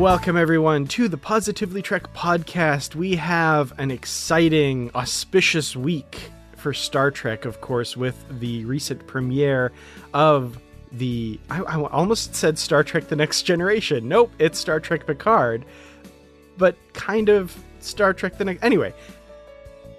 Welcome, everyone, to the Positively Trek podcast. We have an exciting, auspicious week for Star Trek, of course, with the recent premiere of the. I, I almost said Star Trek The Next Generation. Nope, it's Star Trek Picard, but kind of Star Trek The Next. Anyway,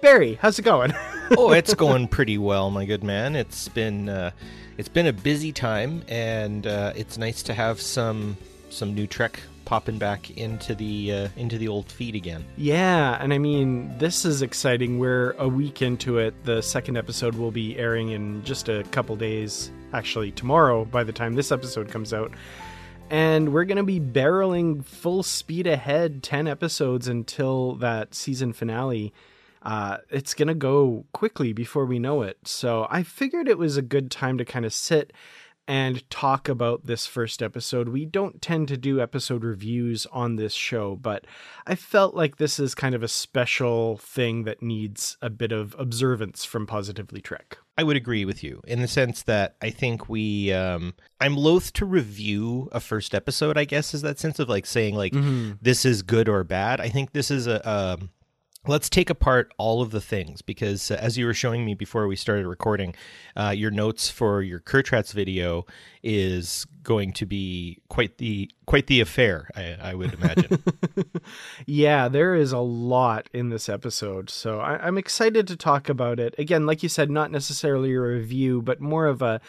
Barry, how's it going? oh, it's going pretty well, my good man. It's been uh, it's been a busy time, and uh, it's nice to have some some new Trek popping back into the uh, into the old feed again. Yeah, and I mean, this is exciting. We're a week into it. The second episode will be airing in just a couple days. Actually, tomorrow by the time this episode comes out. And we're going to be barreling full speed ahead 10 episodes until that season finale. Uh, it's going to go quickly before we know it. So I figured it was a good time to kind of sit and talk about this first episode. We don't tend to do episode reviews on this show, but I felt like this is kind of a special thing that needs a bit of observance from Positively Trek. I would agree with you in the sense that I think we um I'm loath to review a first episode, I guess is that sense of like saying like mm-hmm. this is good or bad. I think this is a, a let's take apart all of the things because uh, as you were showing me before we started recording uh, your notes for your Kurtratz video is going to be quite the quite the affair i, I would imagine yeah there is a lot in this episode so I, i'm excited to talk about it again like you said not necessarily a review but more of a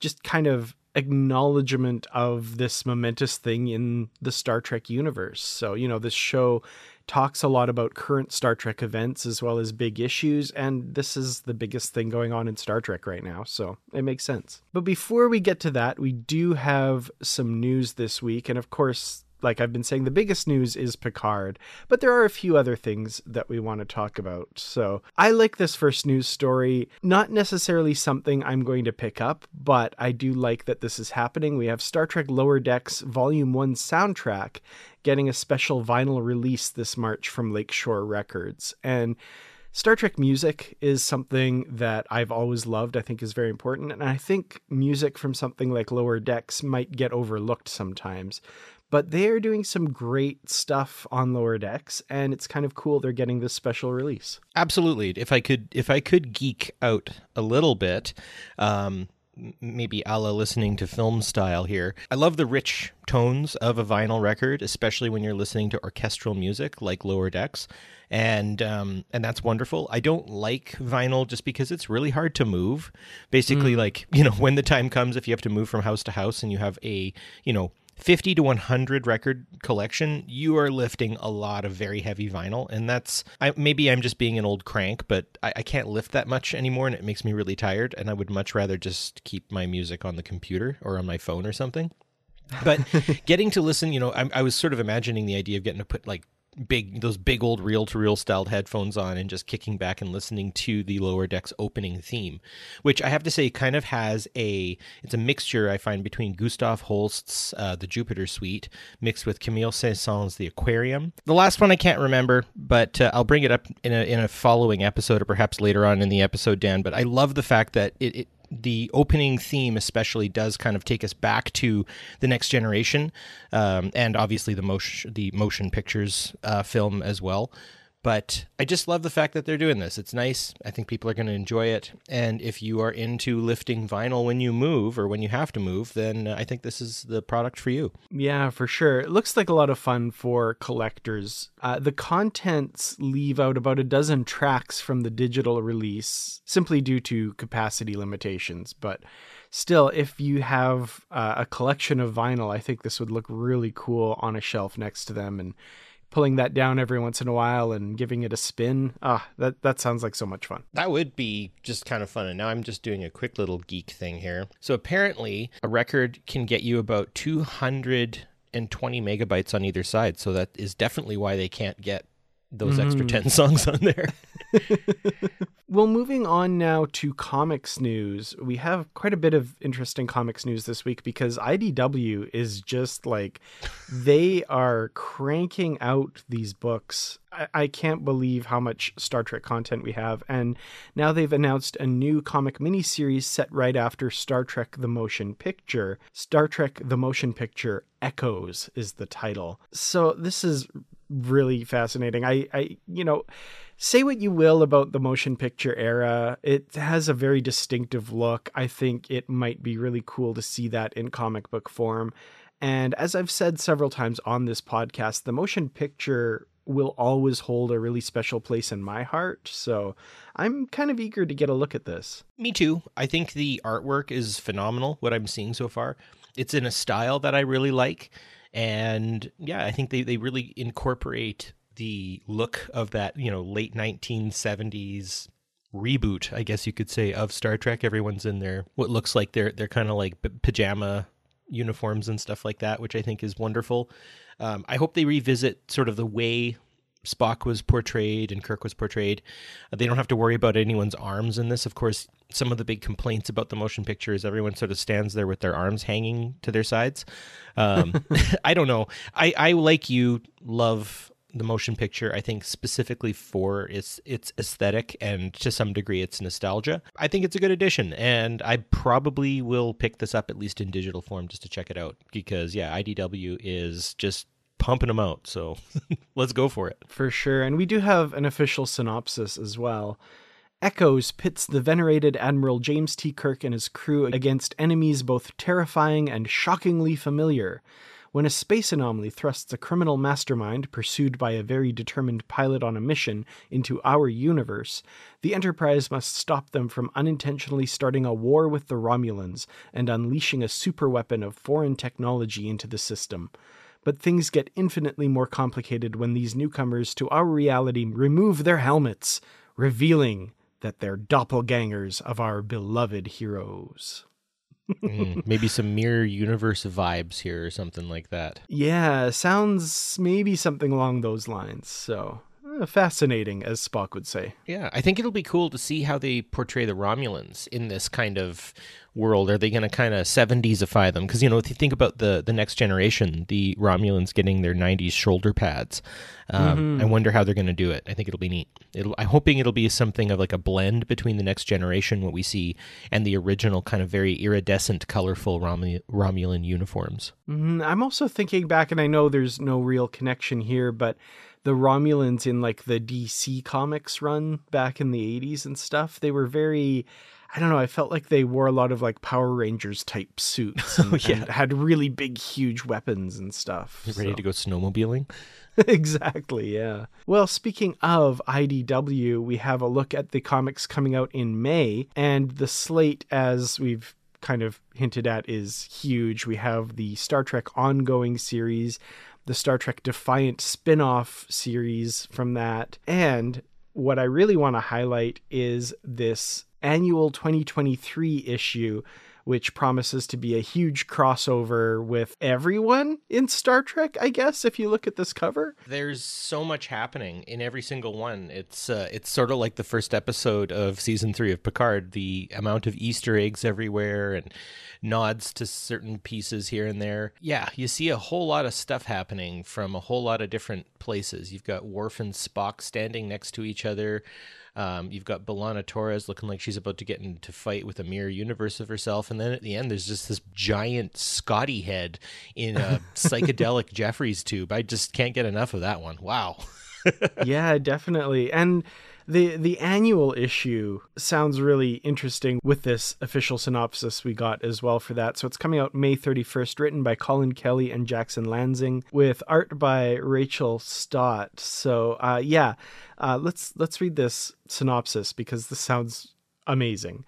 just kind of acknowledgement of this momentous thing in the Star Trek universe. So, you know, this show talks a lot about current Star Trek events as well as big issues, and this is the biggest thing going on in Star Trek right now, so it makes sense. But before we get to that, we do have some news this week, and of course, like I've been saying, the biggest news is Picard, but there are a few other things that we want to talk about. So I like this first news story. Not necessarily something I'm going to pick up, but I do like that this is happening. We have Star Trek Lower Decks Volume 1 soundtrack getting a special vinyl release this March from Lakeshore Records. And Star Trek music is something that I've always loved, I think is very important. And I think music from something like Lower Decks might get overlooked sometimes but they are doing some great stuff on lower decks and it's kind of cool they're getting this special release absolutely if i could if i could geek out a little bit um maybe a la listening to film style here. I love the rich tones of a vinyl record, especially when you're listening to orchestral music like Lower Decks, and um, and that's wonderful. I don't like vinyl just because it's really hard to move. Basically, mm. like you know, when the time comes, if you have to move from house to house and you have a you know 50 to 100 record collection, you are lifting a lot of very heavy vinyl. And that's, I, maybe I'm just being an old crank, but I, I, can't lift that much anymore and it makes me really tired. And I would much rather just keep my music on the computer or on my phone or something. But getting to listen, you know, I, I was sort of imagining the idea of getting to put like big those big old reel to reel styled headphones on and just kicking back and listening to the lower decks opening theme which i have to say kind of has a it's a mixture i find between gustav holst's uh, the jupiter suite mixed with camille saint-saens the aquarium. The last one i can't remember but uh, i'll bring it up in a in a following episode or perhaps later on in the episode dan but i love the fact that it, it the opening theme especially does kind of take us back to the next generation, um, and obviously the motion the motion pictures uh, film as well. But I just love the fact that they're doing this. It's nice. I think people are going to enjoy it. And if you are into lifting vinyl when you move or when you have to move, then I think this is the product for you. Yeah, for sure. It looks like a lot of fun for collectors. Uh, the contents leave out about a dozen tracks from the digital release simply due to capacity limitations. But still, if you have uh, a collection of vinyl, I think this would look really cool on a shelf next to them. And pulling that down every once in a while and giving it a spin. Ah, that that sounds like so much fun. That would be just kind of fun. And now I'm just doing a quick little geek thing here. So apparently, a record can get you about 220 megabytes on either side. So that is definitely why they can't get those mm. extra 10 songs on there. well, moving on now to comics news. We have quite a bit of interesting comics news this week because IDW is just like, they are cranking out these books. I, I can't believe how much Star Trek content we have. And now they've announced a new comic miniseries set right after Star Trek the Motion Picture. Star Trek the Motion Picture Echoes is the title. So this is really fascinating. I, I, you know, say what you will about the motion picture era, it has a very distinctive look. I think it might be really cool to see that in comic book form. And as I've said several times on this podcast, the motion picture will always hold a really special place in my heart. So I'm kind of eager to get a look at this. Me too. I think the artwork is phenomenal, what I'm seeing so far. It's in a style that I really like. And yeah, I think they, they really incorporate the look of that, you know, late 1970s reboot, I guess you could say, of Star Trek. Everyone's in their what looks like they're they're kind of like pajama uniforms and stuff like that, which I think is wonderful. Um, I hope they revisit sort of the way Spock was portrayed and Kirk was portrayed. Uh, they don't have to worry about anyone's arms in this. Of course, some of the big complaints about the motion picture is everyone sort of stands there with their arms hanging to their sides. Um, I don't know. I, I, like you, love the motion picture. I think specifically for its its aesthetic and to some degree its nostalgia. I think it's a good addition, and I probably will pick this up at least in digital form just to check it out because yeah, IDW is just pumping them out. So let's go for it. For sure. And we do have an official synopsis as well. Echoes pits the venerated Admiral James T. Kirk and his crew against enemies both terrifying and shockingly familiar. When a space anomaly thrusts a criminal mastermind pursued by a very determined pilot on a mission into our universe, the Enterprise must stop them from unintentionally starting a war with the Romulans and unleashing a superweapon of foreign technology into the system. But things get infinitely more complicated when these newcomers to our reality remove their helmets, revealing that they're doppelgangers of our beloved heroes. mm, maybe some mirror universe vibes here or something like that. Yeah, sounds maybe something along those lines. So fascinating, as Spock would say. Yeah, I think it'll be cool to see how they portray the Romulans in this kind of world? Are they going to kind of 70sify them? Because, you know, if you think about the, the next generation, the Romulans getting their 90s shoulder pads, um, mm-hmm. I wonder how they're going to do it. I think it'll be neat. It'll, I'm hoping it'll be something of like a blend between the next generation, what we see, and the original kind of very iridescent, colorful Romulan uniforms. Mm-hmm. I'm also thinking back, and I know there's no real connection here, but the Romulans in like the DC comics run back in the 80s and stuff, they were very I don't know. I felt like they wore a lot of like Power Rangers type suits and, oh, yeah. and had really big, huge weapons and stuff. Ready so. to go snowmobiling? exactly, yeah. Well, speaking of IDW, we have a look at the comics coming out in May, and the slate, as we've kind of hinted at, is huge. We have the Star Trek ongoing series, the Star Trek Defiant spin off series from that, and what I really want to highlight is this annual 2023 issue which promises to be a huge crossover with everyone in Star Trek, I guess, if you look at this cover. There's so much happening in every single one. It's uh, it's sort of like the first episode of season 3 of Picard, the amount of easter eggs everywhere and nods to certain pieces here and there. Yeah, you see a whole lot of stuff happening from a whole lot of different places. You've got Worf and Spock standing next to each other. Um, you've got B'Elanna Torres looking like she's about to get into fight with a mirror universe of herself, and then at the end, there's just this giant Scotty head in a psychedelic Jefferies tube. I just can't get enough of that one. Wow. yeah, definitely. And the the annual issue sounds really interesting with this official synopsis we got as well for that. So it's coming out May 31st, written by Collin Kelly and Jackson Lanzing, with art by Rachel Stott. So uh, yeah, uh, let's let's read this synopsis because this sounds amazing.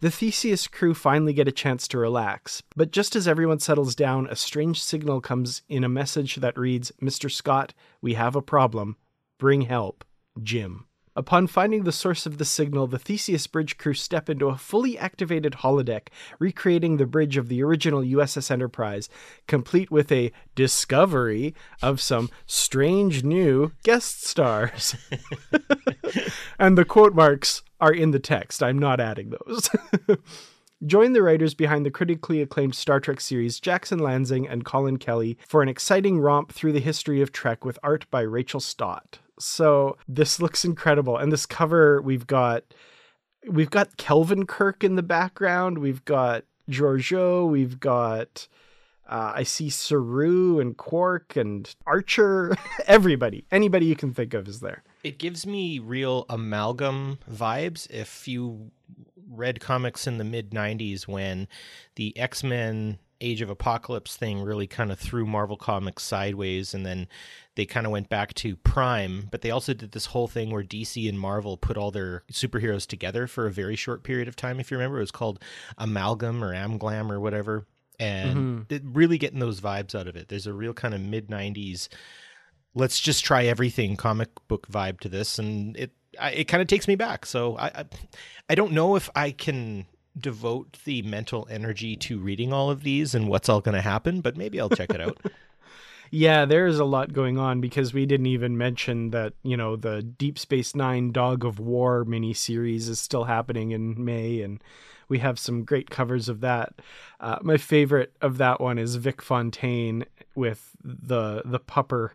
The Theseus crew finally get a chance to relax, but just as everyone settles down, a strange signal comes in a message that reads Mr. Scott, we have a problem. Bring help. Jim. Upon finding the source of the signal, the Theseus bridge crew step into a fully activated holodeck, recreating the bridge of the original USS Enterprise, complete with a discovery of some strange new guest stars. and the quote marks are in the text. I'm not adding those. Join the writers behind the critically acclaimed Star Trek series, Jackson Lanzing and Collin Kelly, for an exciting romp through the history of Trek with art by Rachel Stott. So this looks incredible. And this cover, we've got we've got Kelvin Kirk in the background. We've got Georgiou. We've got uh, I see Saru and Quark and Archer. Everybody, anybody you can think of is there. It gives me real amalgam vibes. If you read comics in the mid 90s when the X Men Age of Apocalypse thing really kind of threw Marvel Comics sideways, and then they kind of went back to Prime. But they also did this whole thing where DC and Marvel put all their superheroes together for a very short period of time. If you remember, it was called Amalgam or Amglam or whatever, and mm-hmm. really getting those vibes out of it. There's a real kind of mid '90s. Let's just try everything comic book vibe to this, and it it kind of takes me back. So I, I I don't know if I can devote the mental energy to reading all of these and what's all going to happen, but maybe I'll check it out. yeah, there's a lot going on because we didn't even mention that, you know, the Deep Space Nine Dog of War miniseries is still happening in May, and we have some great covers of that. Uh, my favorite of that one is Vic Fontaine with the the pupper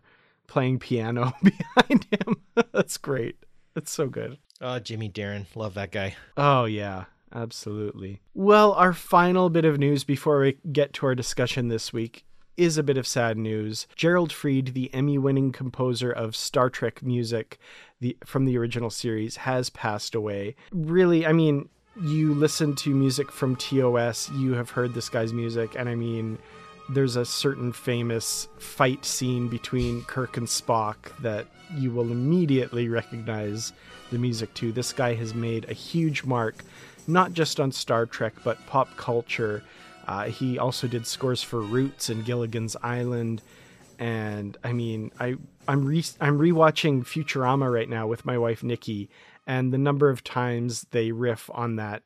playing piano behind him. That's great. That's so good. Oh, Jimmy Darren. Love that guy. Oh, yeah. Absolutely. Well, our final bit of news before we get to our discussion this week is a bit of sad news. Gerald Fried, the Emmy winning composer of Star Trek music the, from the original series, has passed away. Really, I mean, you listen to music from TOS, you have heard this guy's music, and I mean, there's a certain famous fight scene between Kirk and Spock that you will immediately recognize the music to. This guy has made a huge mark not just on Star Trek, but pop culture. Uh, he also did scores for Roots and Gilligan's Island. And I mean, I I'm re I'm rewatching Futurama right now with my wife Nikki, and the number of times they riff on that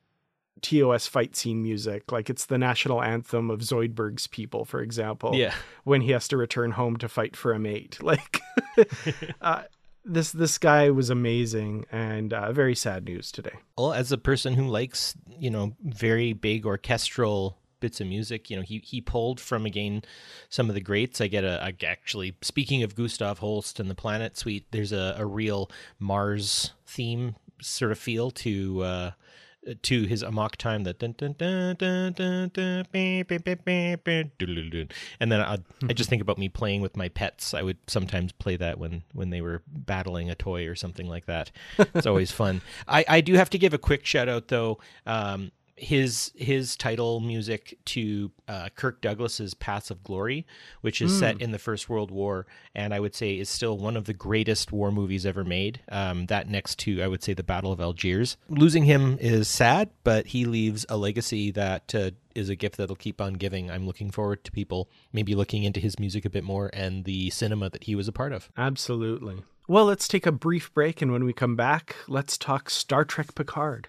TOS fight scene music, like it's the national anthem of Zoidberg's people, for example. Yeah. When he has to return home to fight for a mate, like uh, this this guy was amazing and uh, very sad news today. Well, as a person who likes you know very big orchestral bits of music, you know he he pulled from again some of the greats. I get a, a actually speaking of Gustav Holst and the Planet Suite, there's a, a real Mars theme sort of feel to. Uh, to his amok time that and then I, I just think about me playing with my pets. I would sometimes play that when when they were battling a toy or something like that. It's always fun. I I do have to give a quick shout out though. Um, his his title music to uh, Kirk Douglas's Paths of Glory, which is mm. set hmm. in the First World War, and I would say is still one of the greatest war movies ever made. Um, that next to I would say the Battle of Algiers. Losing him is sad, but he leaves a legacy that uh, is a gift that'll keep on giving. I'm looking forward to people maybe looking into his music a bit more and the cinema that he was a part of. Absolutely. Well, let's take a brief break, and when we come back, let's talk Star Trek Picard.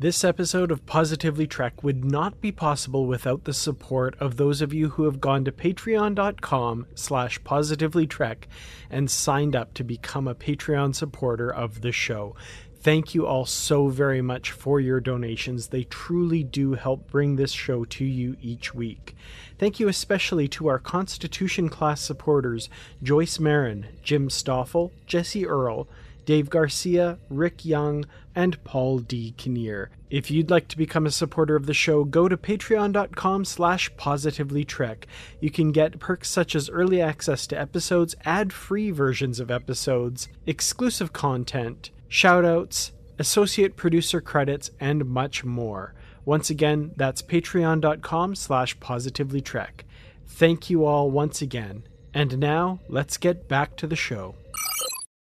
This episode of Positively Trek would not be possible without the support of those of you who have gone to patreon.com slash positivelytrek and signed up to become a Patreon supporter of the show. Thank you all so very much for your donations. They truly do help bring this show to you each week. Thank you especially to our Constitution class supporters Joyce Marin, Jim Stoffel, Jesse Earl, Dave Garcia, Rick Young, and Paul D. Kinnear. If you'd like to become a supporter of the show, go to patreon.com slash positivelytrek. You can get perks such as early access to episodes, ad-free versions of episodes, exclusive content, shoutouts, associate producer credits, and much more. Once again, that's patreon.com slash positivelytrek. Thank you all once again. And now, let's get back to the show.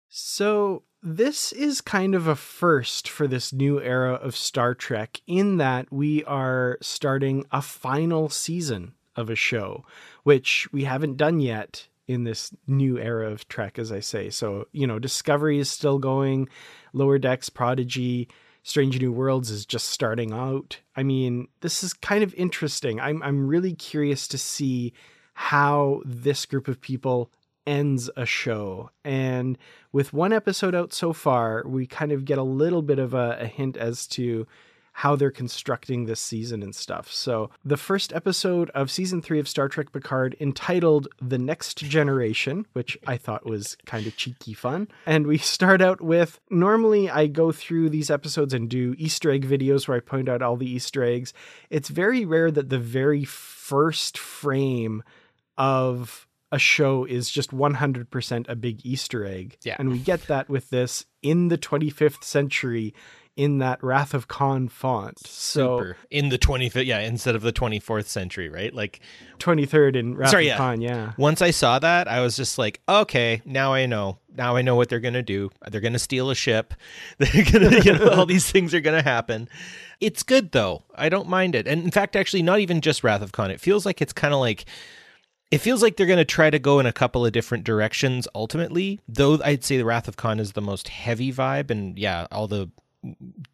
So, this is kind of a first for this new era of Star Trek in that we are starting a final season of a show, which we haven't done yet in this new era of Trek, as I say. So, you know, Discovery is still going, Lower Decks, Prodigy, Strange New Worlds is just starting out. I mean, this is kind of interesting. I'm I'm really curious to see how this group of people ends a show. And with one episode out so far, we kind of get a little bit of a, a, hint as to how they're constructing this season and stuff. So, the first episode of season three of Star Trek Picard, entitled The Next Generation, which I thought was kind of cheeky fun. And we start out with normally I go through these episodes and do Easter egg videos where I point out all the Easter eggs. It's very rare that the very first frame of a show is just 100% a big Easter egg. Yeah. And we get that with this in the 25th century in that Wrath of Khan font. So Super. in the 25th, yeah, instead of the 24th century, right? Like 23rd in Wrath Sorry, of yeah. Khan, yeah. once I saw that, I was just like, okay, now I know. Now I know what they're gonna do. They're gonna steal a ship. They're gonna, you know, all these things are gonna happen. It's good though. I don't mind it. And in fact, actually, not even just Wrath of Khan. It feels like it's kind of like it feels like they're going to try to go in a couple of different directions ultimately though i'd say the wrath of khan is the most heavy vibe and yeah all the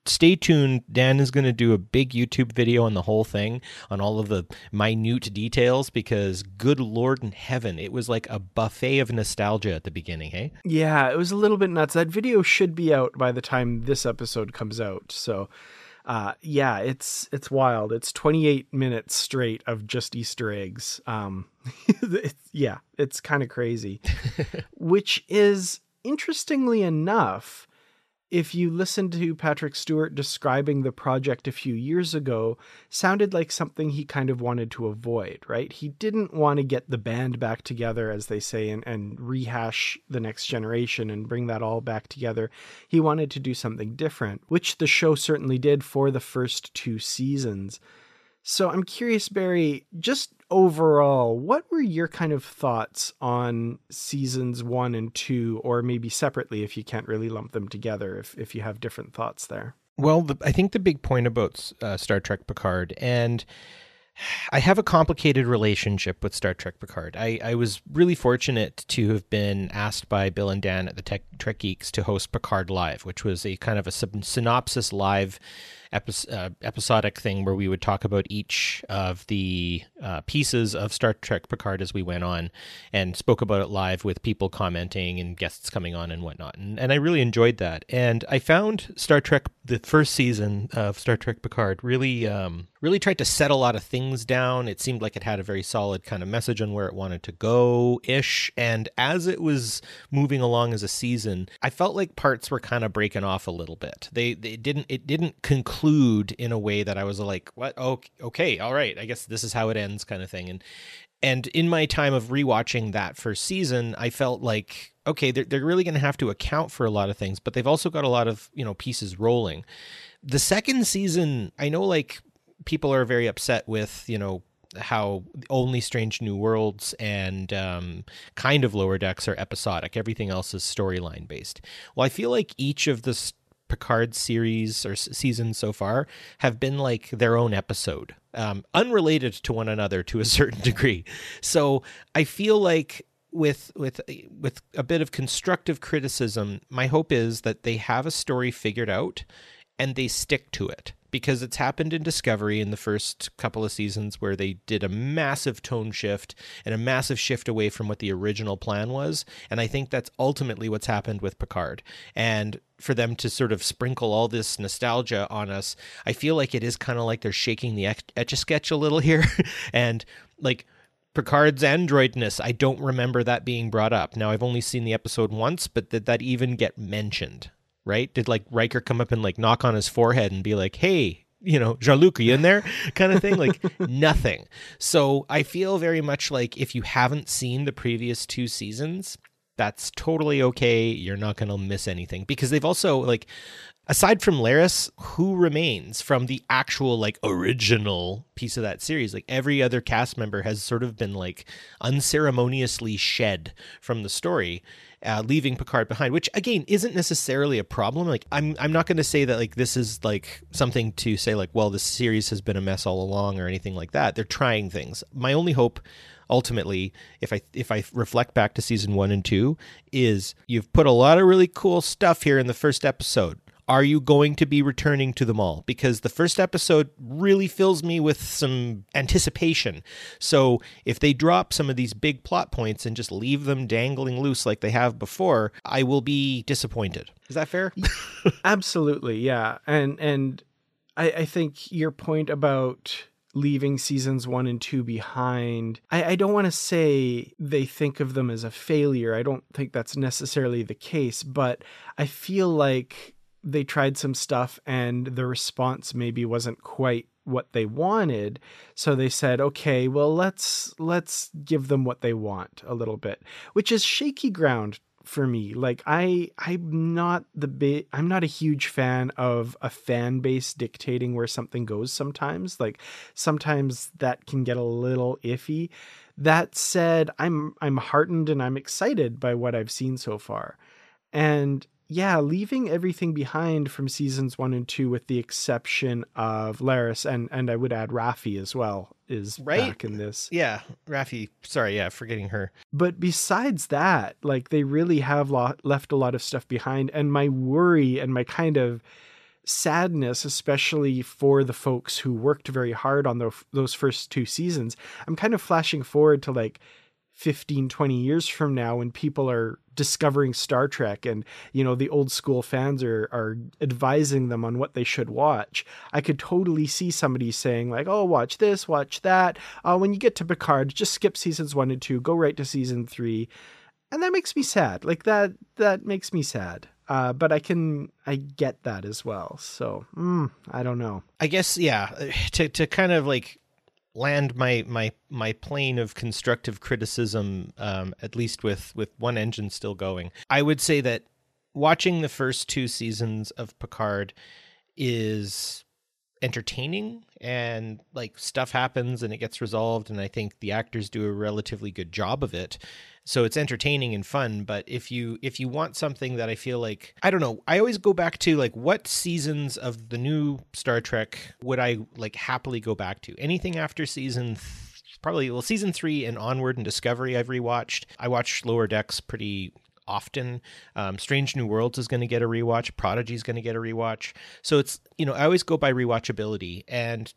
stay tuned dan is going to do a big youtube video on the whole thing on all of the minute details because good lord in heaven it was like a buffet of nostalgia at the beginning hey Yeah, it was a little bit nuts. That video should be out by the time this episode comes out. So uh, yeah, it's it's wild. It's 28 minutes straight of just Easter eggs. Um, it's, yeah, it's kind of crazy. Which is interestingly enough, if you listen to Patrick Stewart describing the project a few years ago, sounded like something he kind of wanted to avoid, right? He didn't want to get the band back together, as they say, and, and rehash the next generation and bring that all back together. He wanted to do something different, which the show certainly did for the first two seasons. So I'm curious, Barry, just overall, what were your kind of thoughts on seasons one and two, or maybe separately if you can't really lump them together, if, if you have different thoughts there? Well, the, I think the big point about uh, Star Trek Picard, and I have a complicated relationship with Star Trek Picard. I, I was really fortunate to have been asked by Bill and Dan at the Tech, Trek Geeks to host Picard Live, which was a kind of a synopsis live uh, episodic thing where we would talk about each of the uh, pieces of Star Trek Picard as we went on, and spoke about it live with people commenting and guests coming on and whatnot. And, and I really enjoyed that. And I found Star Trek, the first season of Star Trek Picard, really um, really tried to set a lot of things down. It seemed like it had a very solid kind of message on where it wanted to go ish. And as it was moving along as a season, I felt like parts were kind of breaking off a little bit. They they didn't it didn't conclude in a way that I was like, what? Oh, okay, all right. I guess this is how it ends, kind of thing. And and in my time of rewatching that first season, I felt like okay, they're they're really going to have to account for a lot of things, but they've also got a lot of you know pieces rolling. The second season, I know like people are very upset with you know how only Strange New Worlds and um, kind of Lower Decks are episodic. Everything else is storyline based. Well, I feel like each of the Picard series or seasons so far have been like their own episode, um, unrelated to one another to a certain degree. So I feel like with with with a bit of constructive criticism, my hope is that they have a story figured out and they stick to it because it's happened in Discovery in the first couple of seasons where they did a massive tone shift and a massive shift away from what the original plan was. And I think that's ultimately what's happened with Picard. And for them to sort of sprinkle all this nostalgia on us, I feel like it is kind of like they're shaking the etch a sketch a little here. and like, Picard's androidness, I don't remember that being brought up. Now, I've only seen the episode once, but did that even get mentioned? Right? Did like Riker come up and like knock on his forehead and be like, "Hey, you know, Jean Luc, are you in there?" kind of thing? Like nothing. So I feel very much like if you haven't seen the previous two seasons, that's totally okay. You're not going to miss anything because they've also like aside from Laris, who remains from the actual like original piece of that series? Like every other cast member has sort of been like unceremoniously shed from the story uh, leaving Picard behind, which again isn't necessarily a problem. Like I'm I'm not going to say that like this is like something to say like well this series has been a mess all along or anything like that. They're trying things. My only hope ultimately if i if i reflect back to season 1 and 2 is you've put a lot of really cool stuff here in the first episode are you going to be returning to them all? Because the first episode really fills me with some anticipation. So if they drop some of these big plot points and just leave them dangling loose like they have before, I will be disappointed. Is that fair? Absolutely, yeah. And and I, I think your point about leaving seasons one and two behind. I, I don't want to say they think of them as a failure. I don't think that's necessarily the case, but I feel like they tried some stuff and the response maybe wasn't quite what they wanted. So they said okay well let's let's give them what they want a little bit which is shaky ground for me. Like i i'm not the big i'm not a huge fan of a fan base dictating where something goes sometimes. Like sometimes that can get a little iffy. That said i'm i'm heartened and i'm excited by what i've seen so far. And yeah, leaving everything behind from seasons one and two, with the exception of Laris, and and I would add Raffi as well, is right? back in this. Yeah, Raffi. Sorry, yeah, forgetting her. But besides that, like they really have lo- left a lot of stuff behind, and my worry and my kind of sadness, especially for the folks who worked very hard on the, those first two seasons, I'm kind of flashing forward to like 15 20 years from now when people are discovering Star Trek and you know the old school fans are are advising them on what they should watch I could totally see somebody saying like oh watch this watch that. Uh, when you get to Picard just skip seasons 1 and 2 go right to season 3 and that makes me sad. Like that that makes me sad. Uh, but I can I get that as well. So mm, I don't know. I guess yeah to to kind of like land my my my plane of constructive criticism um, at least with with one engine still going. I would say that watching the first two seasons of picard is entertaining and like stuff happens and it gets resolved and i think the actors do a relatively good job of it. So it's entertaining and fun but if you if you want something that i feel like i don't know i always go back to like what seasons of the new star trek would i like happily go back to? Anything after season th- probably well season three and onward and discovery i've rewatched. I watched lower decks pretty often. Um, Strange New Worlds is going to get a rewatch. Prodigy is going to get a rewatch. So it's you know I always go by rewatchability and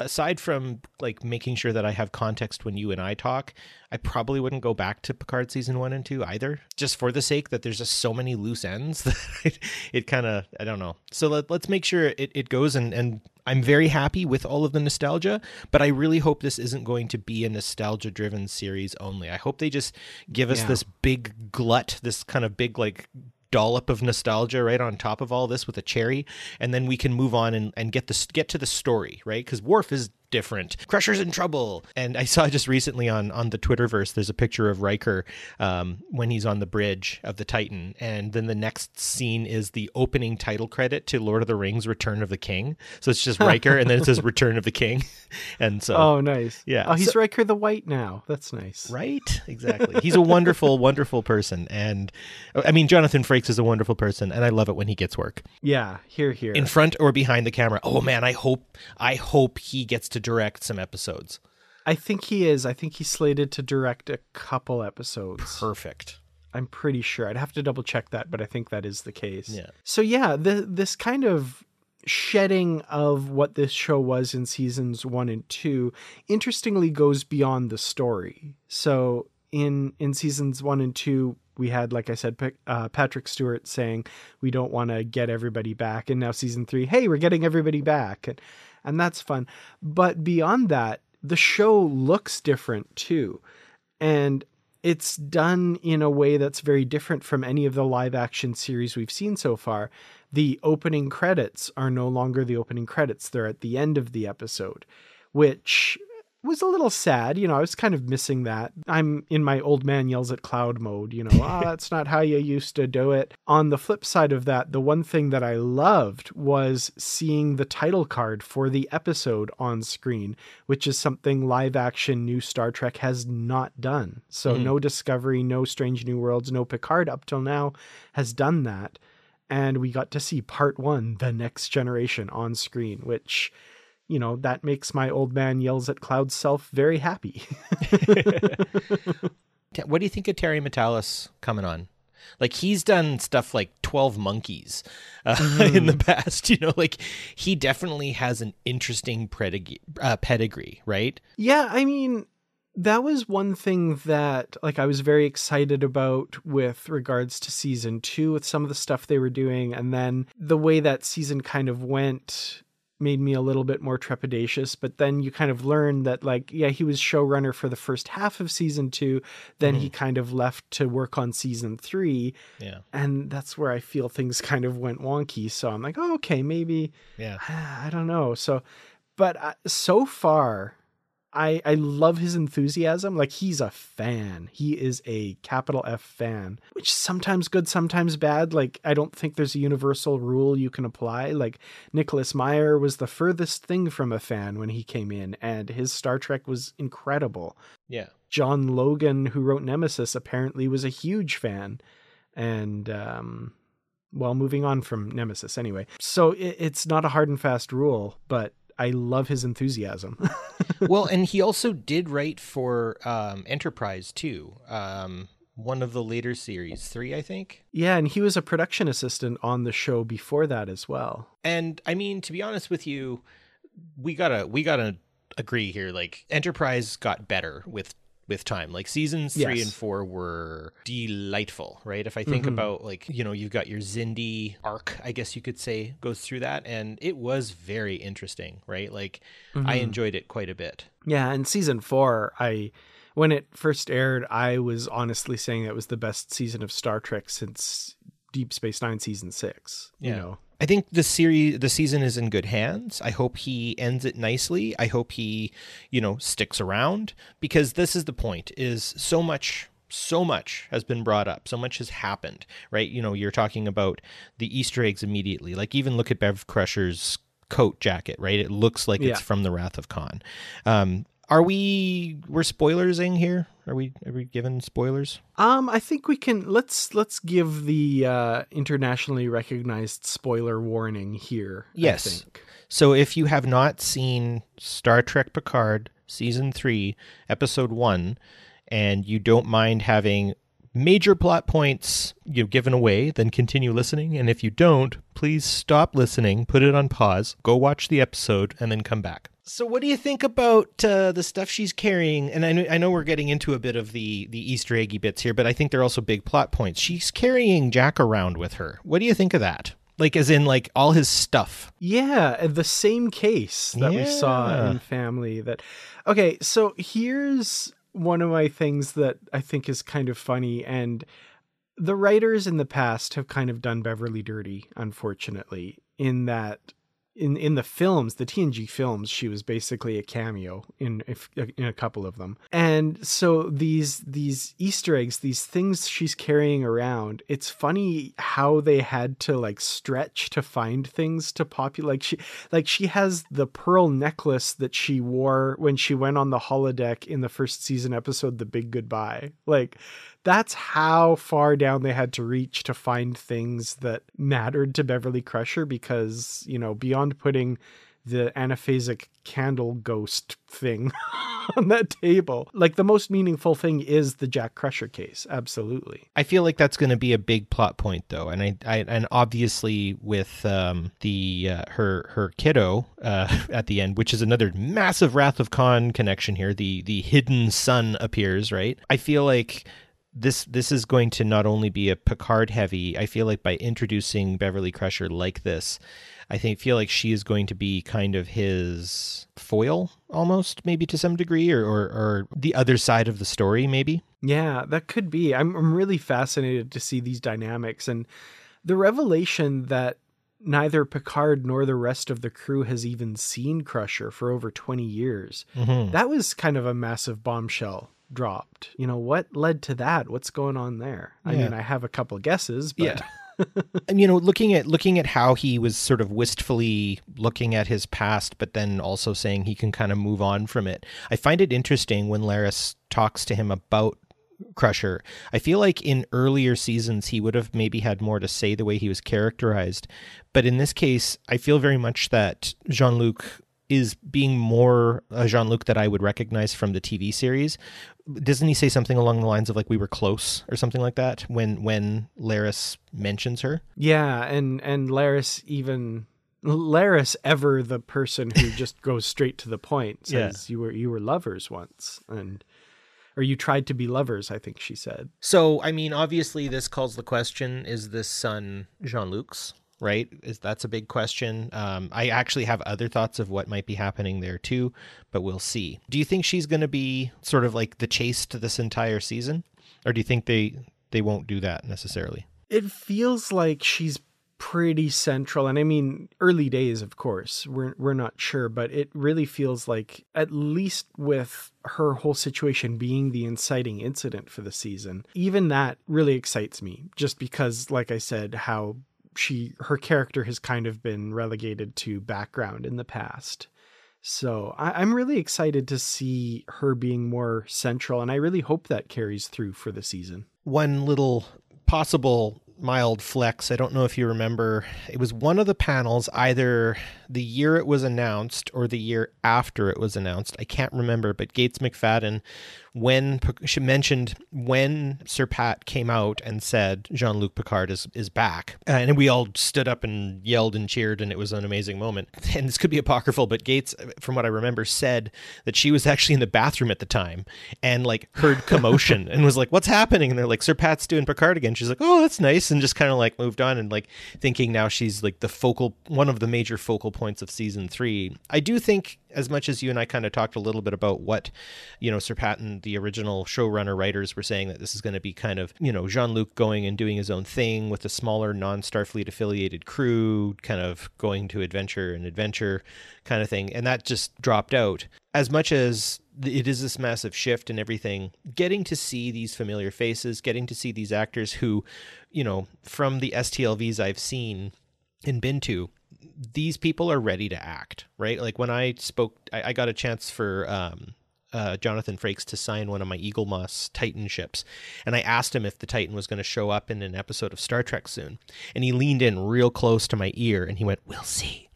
aside from like making sure that I have context when you and I talk, I probably wouldn't go back to Picard season one and two either, just for the sake that there's just so many loose ends that it, it kind of I don't know. So let, us make sure it, it goes and and I'm very happy with all of the nostalgia, but I really hope this isn't going to be a nostalgia driven series only. I hope they just give us yeah. this big glut, this kind of big like dollop of nostalgia right on top of all this with a cherry and then we can move on and, and get the get to the story right? Because Worf is different. Crusher's in trouble. And I saw just recently on on the Twitterverse, there's a picture of Riker um, when he's on the bridge of the Titan, and then the next scene is the opening title credit to Lord of the Rings: Return of the King. So it's just Riker, and then it says Return of the King. And so, oh, nice. Yeah. Oh, he's so, Riker the White now. That's nice. Right. Exactly. He's a wonderful, wonderful person, and I mean Jonathan Frakes is a wonderful person, and I love it when he gets work. Yeah. Here, here. In front or behind the camera. Oh man, I hope, I hope he gets to direct some episodes. I think he is. I think he's slated to direct a couple episodes. Perfect. I'm pretty sure. I'd have to double check that, but I think that is the case. Yeah. So yeah, the, this kind of shedding of what this show was in seasons 1 and 2 interestingly goes beyond the story. So in in seasons 1 and 2 we had, like I said, uh, Patrick Stewart saying we don't want to get everybody back, and now season three, hey, we're getting everybody back, and and that's fun. But beyond that, the show looks different too. And it's done in a way that's very different from any of the live action series we've seen so far. The opening credits are no longer the opening credits, they're at the end of the episode, which was a little sad. You know, I was kind of missing that. I'm in my old man yells at cloud mode, you know, ah, oh, that's not how you used to do it. On the flip side of that, the one thing that I loved was seeing the title card for the episode on screen, which is something live action new Star Trek has not done. So mm. no Discovery, no Strange New Worlds, no Picard up till now has done that. And we got to see part one, The Next Generation, on screen, which you know, that makes my old man yells at cloud self very happy. what do you think of Terry Matalas coming on? Like he's done stuff like 12 Monkeys uh, mm-hmm. in the past, you know, like he definitely has an interesting pedigree, uh, pedigree, right? Yeah, I mean, that was one thing that like I was very excited about with regards to season 2 with some of the stuff they were doing and then the way that season kind of went made me a little bit more trepidatious. But then you kind of learn that, like, yeah, he was showrunner for the first half of season two. Then mm-hmm. he kind of left to work on season three. Yeah. And that's where I feel things kind of went wonky. So I'm like, oh, okay, maybe. Yeah. I don't know. So, but uh, so far, I I love his enthusiasm. Like he's a fan. He is a capital F fan, which sometimes good, sometimes bad. Like I don't think there's a universal rule you can apply. Like Nicholas Meyer was the furthest thing from a fan when he came in and his Star Trek was incredible. Yeah. John Logan who wrote Nemesis apparently was a huge fan and um well moving on from Nemesis anyway. So it, it's not a hard and fast rule, but I love his enthusiasm. well, and he also did write for um, Enterprise too. Um, one of the later series, three, I think. Yeah, and he was a production assistant on the show before that as well. And I mean, to be honest with you, we gotta we gotta agree here. Like Enterprise got better with with time. Like seasons three yes. and four were delightful, right? If I think mm-hmm. about like, you know, you've got your Xindi arc, I guess you could say, goes through that. And it was very interesting, right? Like mm-hmm. I enjoyed it quite a bit. Yeah. And season four, I when it first aired, I was honestly saying it was the best season of Star Trek since Deep Space Nine season six. Yeah. You know. I think the series, the season is in good hands. I hope he ends it nicely. I hope he, you know, sticks around because this is the point: is so much, so much has been brought up, so much has happened, right? You know, you're talking about the Easter eggs immediately. Like even look at Bev Crusher's coat jacket, right? It looks like yeah. it's from the Wrath of Khan. Um, are we we're spoilersing here? Are we are we given spoilers? Um, I think we can let's let's give the uh, internationally recognized spoiler warning here. Yes. So if you have not seen Star Trek Picard season three, episode one, and you don't mind having major plot points you've given away, then continue listening. And if you don't, please stop listening, put it on pause, go watch the episode, and then come back. So, what do you think about uh, the stuff she's carrying? And I know, I know we're getting into a bit of the the Easter eggy bits here, but I think they're also big plot points. She's carrying Jack around with her. What do you think of that? Like, as in, like all his stuff. Yeah, the same case that we saw in Family. That okay. So here's one of my things that I think is kind of funny, and the writers in the past have kind of done Beverly dirty, unfortunately, in that in in the films, the TNG films, she was basically a cameo in in a couple of them. And so these these Easter eggs, these things she's carrying around, it's funny how they had to like stretch to find things to populate. Like she like she has the pearl necklace that she wore when she went on the holodeck in the first season episode The Big Goodbye. Like that's how far down they had to reach to find things that mattered to Beverly Crusher because, you know, beyond putting the anaphasic candle ghost thing on that table, like the most meaningful thing is the Jack Crusher case. Absolutely. I feel like that's going to be a big plot point, though, and I, I and obviously with um, the uh, her her kiddo uh, at the end, which is another massive Wrath of Khan connection here. The the hidden son appears, right? I feel like this this is going to not only be a Picard heavy. I feel like by introducing Beverly Crusher like this, I think feel like she is going to be kind of his foil, almost maybe to some degree, or or, or the other side of the story, maybe. Yeah, that could be. I'm I'm really fascinated to see these dynamics and the revelation that neither Picard nor the rest of the crew has even seen Crusher for over 20 years. Mm-hmm. That was kind of a massive bombshell dropped. You know, what led to that? What's going on there? I mean, I have a couple guesses, but and you know looking at looking at how he was sort of wistfully looking at his past but then also saying he can kind of move on from it i find it interesting when laris talks to him about crusher i feel like in earlier seasons he would have maybe had more to say the way he was characterized but in this case i feel very much that jean-luc is being more a Jean-Luc that I would recognize from the TV series. Doesn't he say something along the lines of like we were close or something like that when when Laris mentions her? yeah, and and Laris even Laris ever the person who just goes straight to the point says you were you were lovers once and or you tried to be lovers, I think she said. So, I mean, obviously, this calls the question: Is this son Jean-Luc's? Right? Is that's a big question. Um, I actually have other thoughts of what might be happening there too, but we'll see. Do you think she's going to be sort of like the chase to this entire season, or do you think they they won't do that necessarily? It feels like she's pretty central and I mean early days of course. We're we're not sure, but it really feels like at least with her whole situation being the inciting incident for the season. Even that really excites me just because like I said how she her character has kind of been relegated to background in the past. So I, I'm really excited to see her being more central, and I really hope that carries through for the season. one little possible mild flex. I don't know if you remember. It was one of the panels, either the year it was announced or the year after it was announced. I can't remember, but Gates McFadden, when she mentioned when Sir Pat came out and said Jean Luc Picard is, is back, uh, and we all stood up and yelled and cheered, and it was an amazing moment. And this could be apocryphal, but Gates, uh, from what I remember, said that she was actually in the bathroom at the time and like heard commotion and was like, "What's happening?" And they're like, "Sir Pat's doing Picard again." She's like, "Oh, that's nice," and just kind of like moved on and like thinking now she's like the focal, one of the major focal points of season three. I do think, as much as you and I kind of talked a little bit about what, you know, Sir Patton, the original showrunner writers were saying that this is going to be kind of, you know, Jean Luc going and doing his own thing with a smaller non Starfleet affiliated crew, kind of going to adventure and adventure kind of thing. And that just dropped out. As much as it is this massive shift and everything, getting to see these familiar faces, getting to see these actors who, you know, from the STLVs I've seen and been to, these people are ready to act, right? Like when I spoke, I, I got a chance for um, uh, Jonathan Frakes to sign one of my Eaglemoss Titan ships, and I asked him if the Titan was going to show up in an episode of Star Trek soon, and he leaned in real close to my ear and he went, "We'll see,"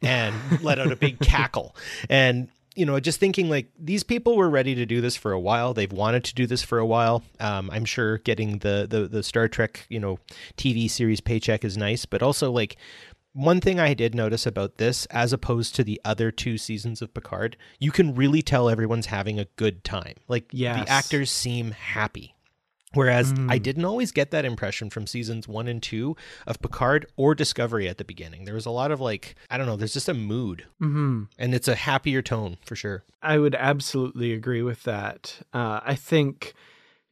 and let out a big cackle, and you know, just thinking like these people were ready to do this for a while. They've wanted to do this for a while. Um, I'm sure getting the, the the Star Trek, you know, TV series paycheck is nice, but also like one thing I did notice about this, as opposed to the other two seasons of Picard, you can really tell everyone's having a good time. Like Yes. the actors seem happy. Whereas I didn't always get that impression from seasons one and two of Picard or Discovery at the beginning. There was a lot of like, I don't know, there's just a mood. hmm And it's a happier tone for sure. I would absolutely agree with that. Uh, I think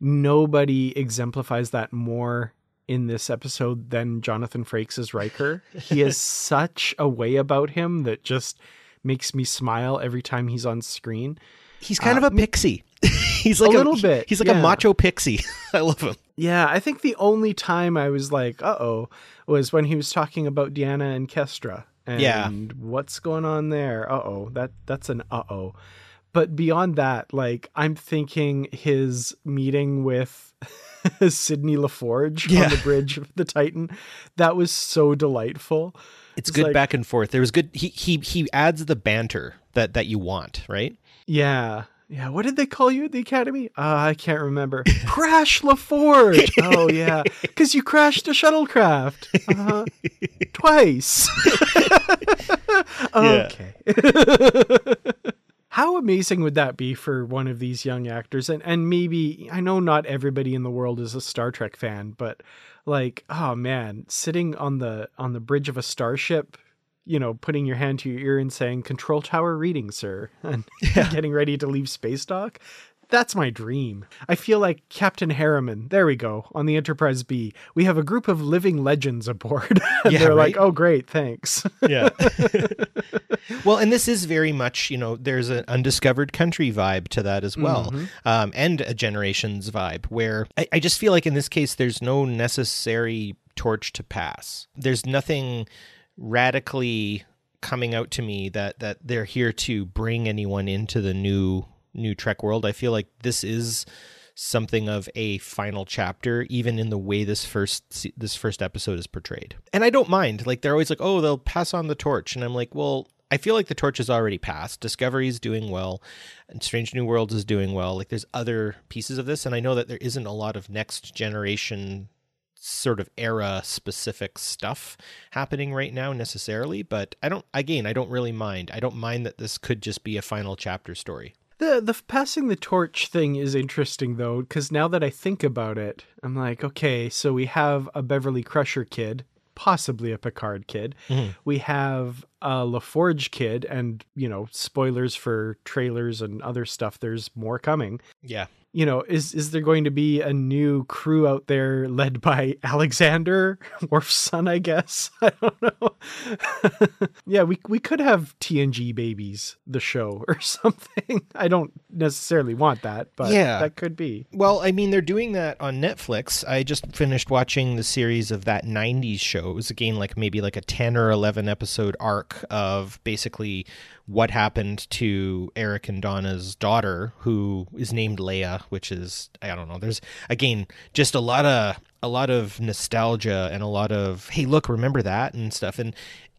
nobody exemplifies that more in this episode than Jonathan Frakes as Riker. he has such a way about him that just makes me smile every time he's on screen. He's kind of a pixie. he's like Uh, A little he- bit, He's like yeah. a macho pixie. I love him. Yeah, I think the only time I was like, "Uh oh," was when he was talking about Deanna and Kestra and Yeah. what's going on there. Uh oh, that that's an uh oh. But beyond that, like I'm thinking his meeting with Sidney LaForge Yeah. on the bridge of the Titan, that was so delightful. It's, It's good like- back and forth. There was good. He he he adds the banter that that you want, right? Yeah. Yeah, what did they call you at the academy? Uh, I can't remember. Crash LaForge. Oh yeah, because you crashed a shuttlecraft uh, twice. okay. How amazing would that be for one of these young actors? And and maybe I know not everybody in the world is a Star Trek fan, but like, oh man, sitting on the on the bridge of a starship, you know, putting your hand to your ear and saying "Control Tower reading, sir," and getting ready to leave space dock. That's my dream. I feel like Captain Harriman. There we go. On the Enterprise B, we have a group of living legends aboard. and Yeah, they're like, "Oh, great, thanks." Yeah. well, and this is very much, you know, there's an undiscovered country vibe to that as well, um, and a generations vibe where I, I just feel like in this case, there's no necessary torch to pass. There's nothing radically coming out to me that that they're here to bring anyone into the new new Trek world. I feel like this is something of a final chapter even in the way this first this first episode is portrayed. And I don't mind. Like they're always like, "Oh, they'll pass on the torch." And I'm like, "Well, I feel like the torch is already passed. Discovery is doing well, and Strange New Worlds is doing well. Like there's other pieces of this, and I know that there isn't a lot of next generation sort of era specific stuff happening right now necessarily, but I don't again, I don't really mind. I don't mind that this could just be a final chapter story. The the passing the torch thing is interesting though, because now that I think about it, I'm like, okay, so we have a Beverly Crusher kid, possibly a Picard kid. Mm-hmm. We have a LaForge kid, and you know, spoilers for trailers and other stuff. There's more coming. Yeah. You know, is is there going to be a new crew out there led by Alexander, Worf's son? I guess I don't know. yeah, we we could have TNG babies, the show or something. I don't necessarily want that, but Yeah. that could be. Well, I mean, they're doing that on Netflix. I just finished watching the series of that 90s show. It was again like maybe like a 10 or 11 episode arc of basically what happened to Eric and Donna's daughter, who is named Leia, which is, I don't know, there's again just a lot of. A lot of nostalgia and a lot of hey look remember that and stuff and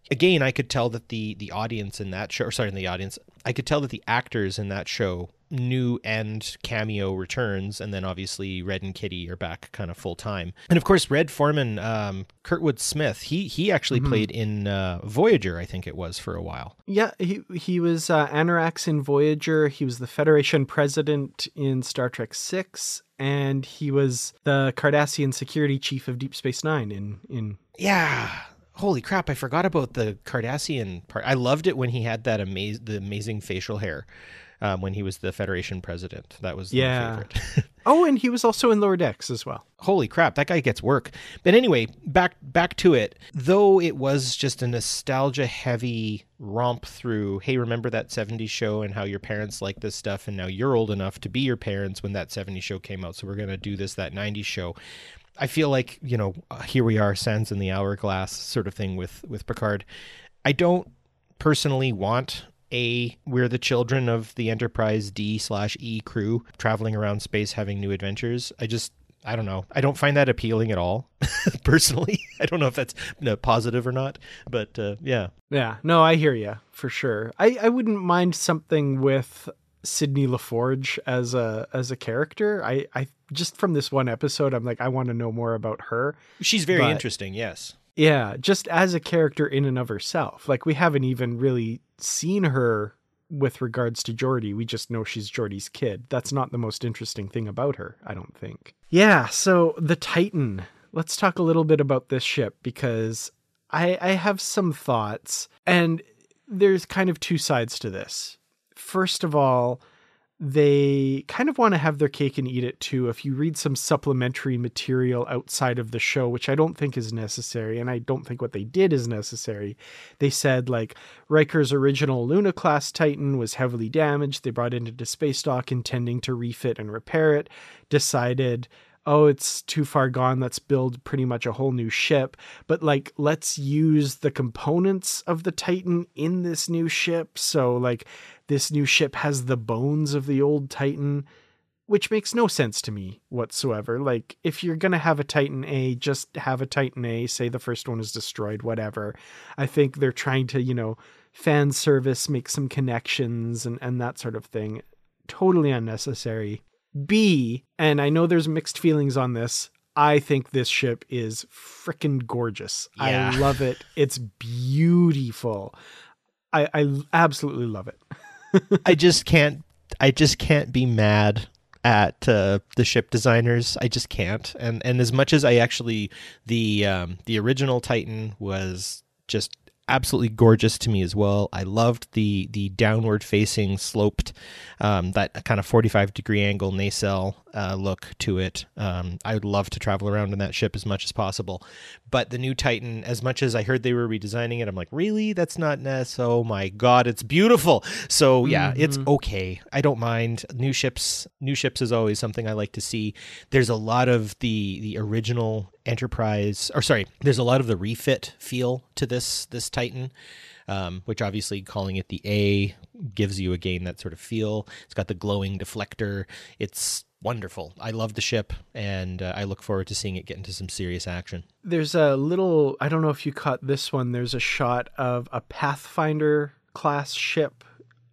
again I could tell that the the audience in that show or sorry in the audience I could tell that the actors in that show new and cameo returns and then obviously Red and Kitty are back kind of full time. And of course Red Foreman um, Kurtwood Smith he he actually played in uh, Voyager I think it was for a while. Yeah, he he was uh, Annorax in Voyager. He was the Federation president in Star Trek Six, and he was the Cardassian security chief of Deep Space Nine in in yeah. Holy crap I forgot about the Cardassian part. I loved it when he had that amaz- the amazing facial hair um, when he was the Federation president. That was Yeah. my favorite. Oh, and he was also in Lower Decks as well. holy crap that guy gets work. But anyway back back to it. Though it was just a nostalgia heavy romp through hey remember that 70s show and how your parents like this stuff and now you're old enough to be your parents when that 70s show came out so we're going to do this that 90s show. I feel like you know here we are sands in the hourglass sort of thing with with picard. I don't personally want a we're the children of the enterprise d slash e crew traveling around space having new adventures i just I don't know. I don't find that appealing at all, personally. I don't know if that's positive or not, but uh, yeah. Yeah, no, I hear you for sure. I, I wouldn't mind something with Sidney LaForge as a as a character. I, I just from this one episode, I'm like, I want to know more about her. She's very But- interesting. Yes. Yeah, just as a character in and of herself. Like we haven't even really seen her with regards to Geordi. We just know she's Geordi's kid. That's not the most interesting thing about her, I don't think. Yeah, so the Titan. Let's talk a little bit about this ship because I I have some thoughts and there's kind of two sides to this. First of all, they kind of want to have their cake and eat it too. If you read some supplementary material outside of the show, which I don't think is necessary, and I don't think what they did is necessary, they said like Riker's original Luna class Titan was heavily damaged. They brought it into space dock intending to refit and repair it, decided oh, it's too far gone. Let's build pretty much a whole new ship. But like, let's use the components of the Titan in this new ship. So, like, this new ship has the bones of the old Titan, which makes no sense to me whatsoever. Like, if you're going to have a Titan A, just have a Titan A, say the first one is destroyed, whatever. I think they're trying to, you know, fan service, make some connections and, and that sort of thing. Totally unnecessary. B, and I know there's mixed feelings on this. I think this ship is freaking gorgeous. Yeah. I love it. It's beautiful. I, I absolutely love it. I just can't. I just can't be mad at uh, the ship designers. I just can't. And and as much as I actually the um, the original Titan was just absolutely gorgeous to me as well. I loved the the downward facing sloped um, that kind of 45 degree angle nacelle uh, look to it. Um, I would love to travel around in that ship as much as possible. But the new Titan, as much as I heard they were redesigning it, I'm like, really? That's not Ness. Oh my god, it's beautiful. So yeah, it's okay. I don't mind. New ships, new ships is always something I like to see. There's a lot of the the original Enterprise, or sorry, there's a lot of the refit feel to this this Titan. Um, which obviously calling it the A gives you again that sort of feel. It's got the glowing deflector. It's wonderful. I love the ship, and uh, I look forward to seeing it get into some serious action. There's a little, I don't know if you caught this one, there's a shot of a Pathfinder class ship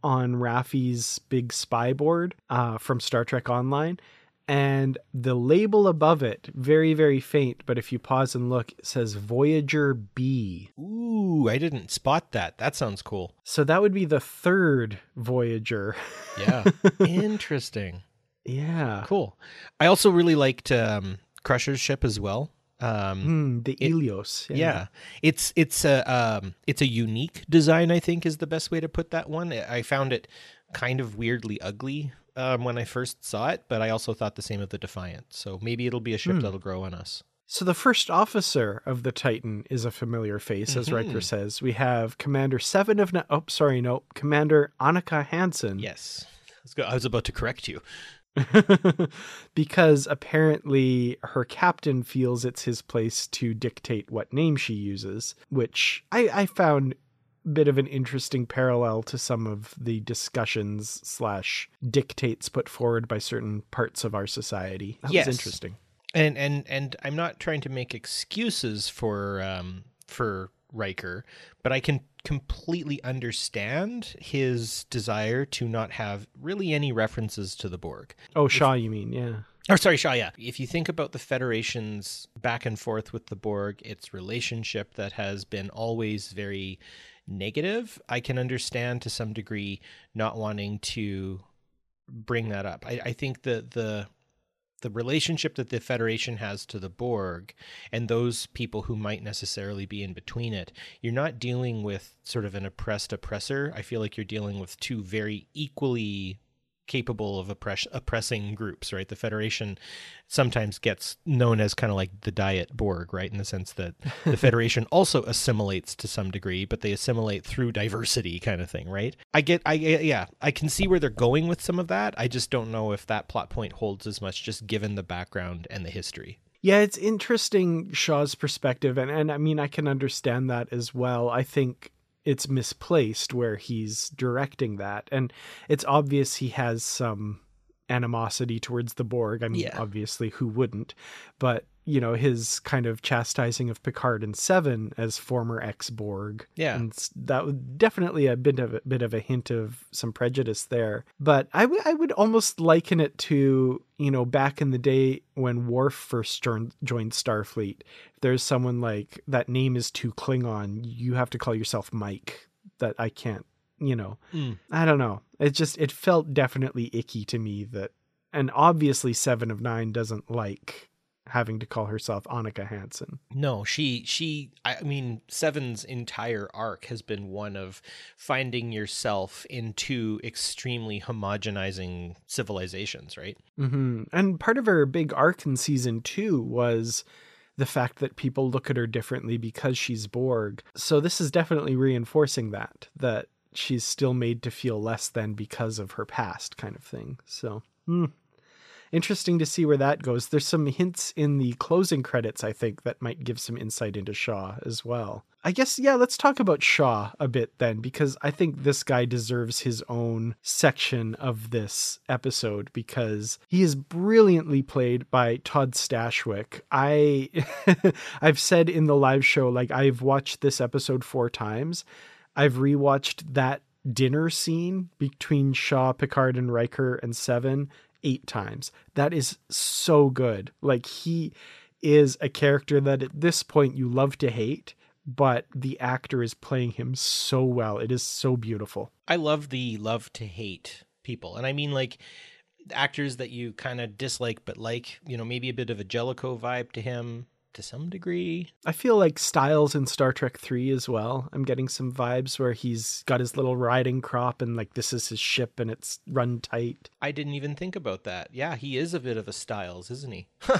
on Raffi's big spy board uh, from Star Trek Online. And the label above it, very, very faint, but if you pause and look, it says Voyager B. Ooh, I didn't spot that. That sounds cool. So that would be the third Voyager. Yeah, interesting. yeah. Cool. I also really liked um, Crusher's ship as well. Um, Hmm, the It- Eleos. yeah. it's it's a um, it's a unique design. I think is the best way to put that one. I found it kind of weirdly ugly um, when I first saw it, but I also thought the same of the Defiant. So maybe it'll be a ship Hmm. that'll grow on us. So the first officer of the Titan is a familiar face, as Riker Mhm. says. We have Commander Seven of Na- oh, sorry, no, Commander Annika Hansen. Yes, I was about to correct you. because apparently her captain feels it's his place to dictate what name she uses, which I, I found bit of an interesting parallel to some of the discussions slash dictates put forward by certain parts of our society. That Yes. was interesting. and and and I'm not trying to make excuses for um for Riker, but I can completely understand his desire to not have really any references to the Borg. Oh, Shaw, you mean? Yeah. Or sorry, Shaw, yeah. If you think about the Federation's back and forth with the Borg, its relationship that has been always very negative, I can understand to some degree not wanting to bring that up. I, I think the the the relationship that the Federation has to the Borg and those people who might necessarily be in between it, you're not dealing with sort of an oppressed oppressor. I feel like you're dealing with two very equally capable of oppress- oppressing groups, right? The Federation sometimes gets known as kind of like the Diet Borg, right? In the sense that the Federation also assimilates to some degree, but they assimilate through diversity kind of thing, right? I get, I, yeah, I can see where they're going with some of that. I just don't know if that plot point holds as much just given the background and the history. Yeah, it's interesting Shaw's perspective, and, and I mean, I can understand that as well. I think it's misplaced where he's directing that, and it's obvious he has some animosity towards the Borg. I mean, Yeah. obviously, who wouldn't? But you know, his kind of chastising of Picard and Seven as former ex Borg. Yeah. and that was definitely a bit of a bit of a hint of some prejudice there. But I would I would almost liken it to you know back in the day when Worf first joined, joined Starfleet. If there's someone like that name is too Klingon, you have to call yourself Mike. That I can't. You know, Mm. I don't know. It just it felt definitely icky to me that, and obviously Seven of Nine doesn't like having to call herself Annika Hansen. No, she she I mean Seven's entire arc has been one of finding yourself in two extremely homogenizing civilizations, right? hmm And part of her big arc in season two was the fact that people look at her differently because she's Borg. So this is definitely reinforcing that, that she's still made to feel less than because of her past, kind of thing. So, hmm. Interesting to see where that goes. There's some hints in the closing credits, I think, that might give some insight into Shaw as well. I guess, yeah, let's talk about Shaw a bit then, because I think this guy deserves his own section of this episode because he is brilliantly played by Todd Stashwick. I I've said in the live show, like I've watched this episode four times. I've rewatched that dinner scene between Shaw, Picard, and Riker and Seven eight times. That is so good. Like he is a character that at this point you love to hate, but the actor is playing him so well. It is so beautiful. I love the love to hate people. And I mean like actors that you kind of dislike but like, you know, maybe a bit of a Jellicoe vibe to him to some degree. I feel like Styles in Star Trek 3 as well. I'm getting some vibes where he's got his little riding crop and like this is his ship and it's run tight. I didn't even think about that. Yeah, he is a bit of a Styles, isn't he?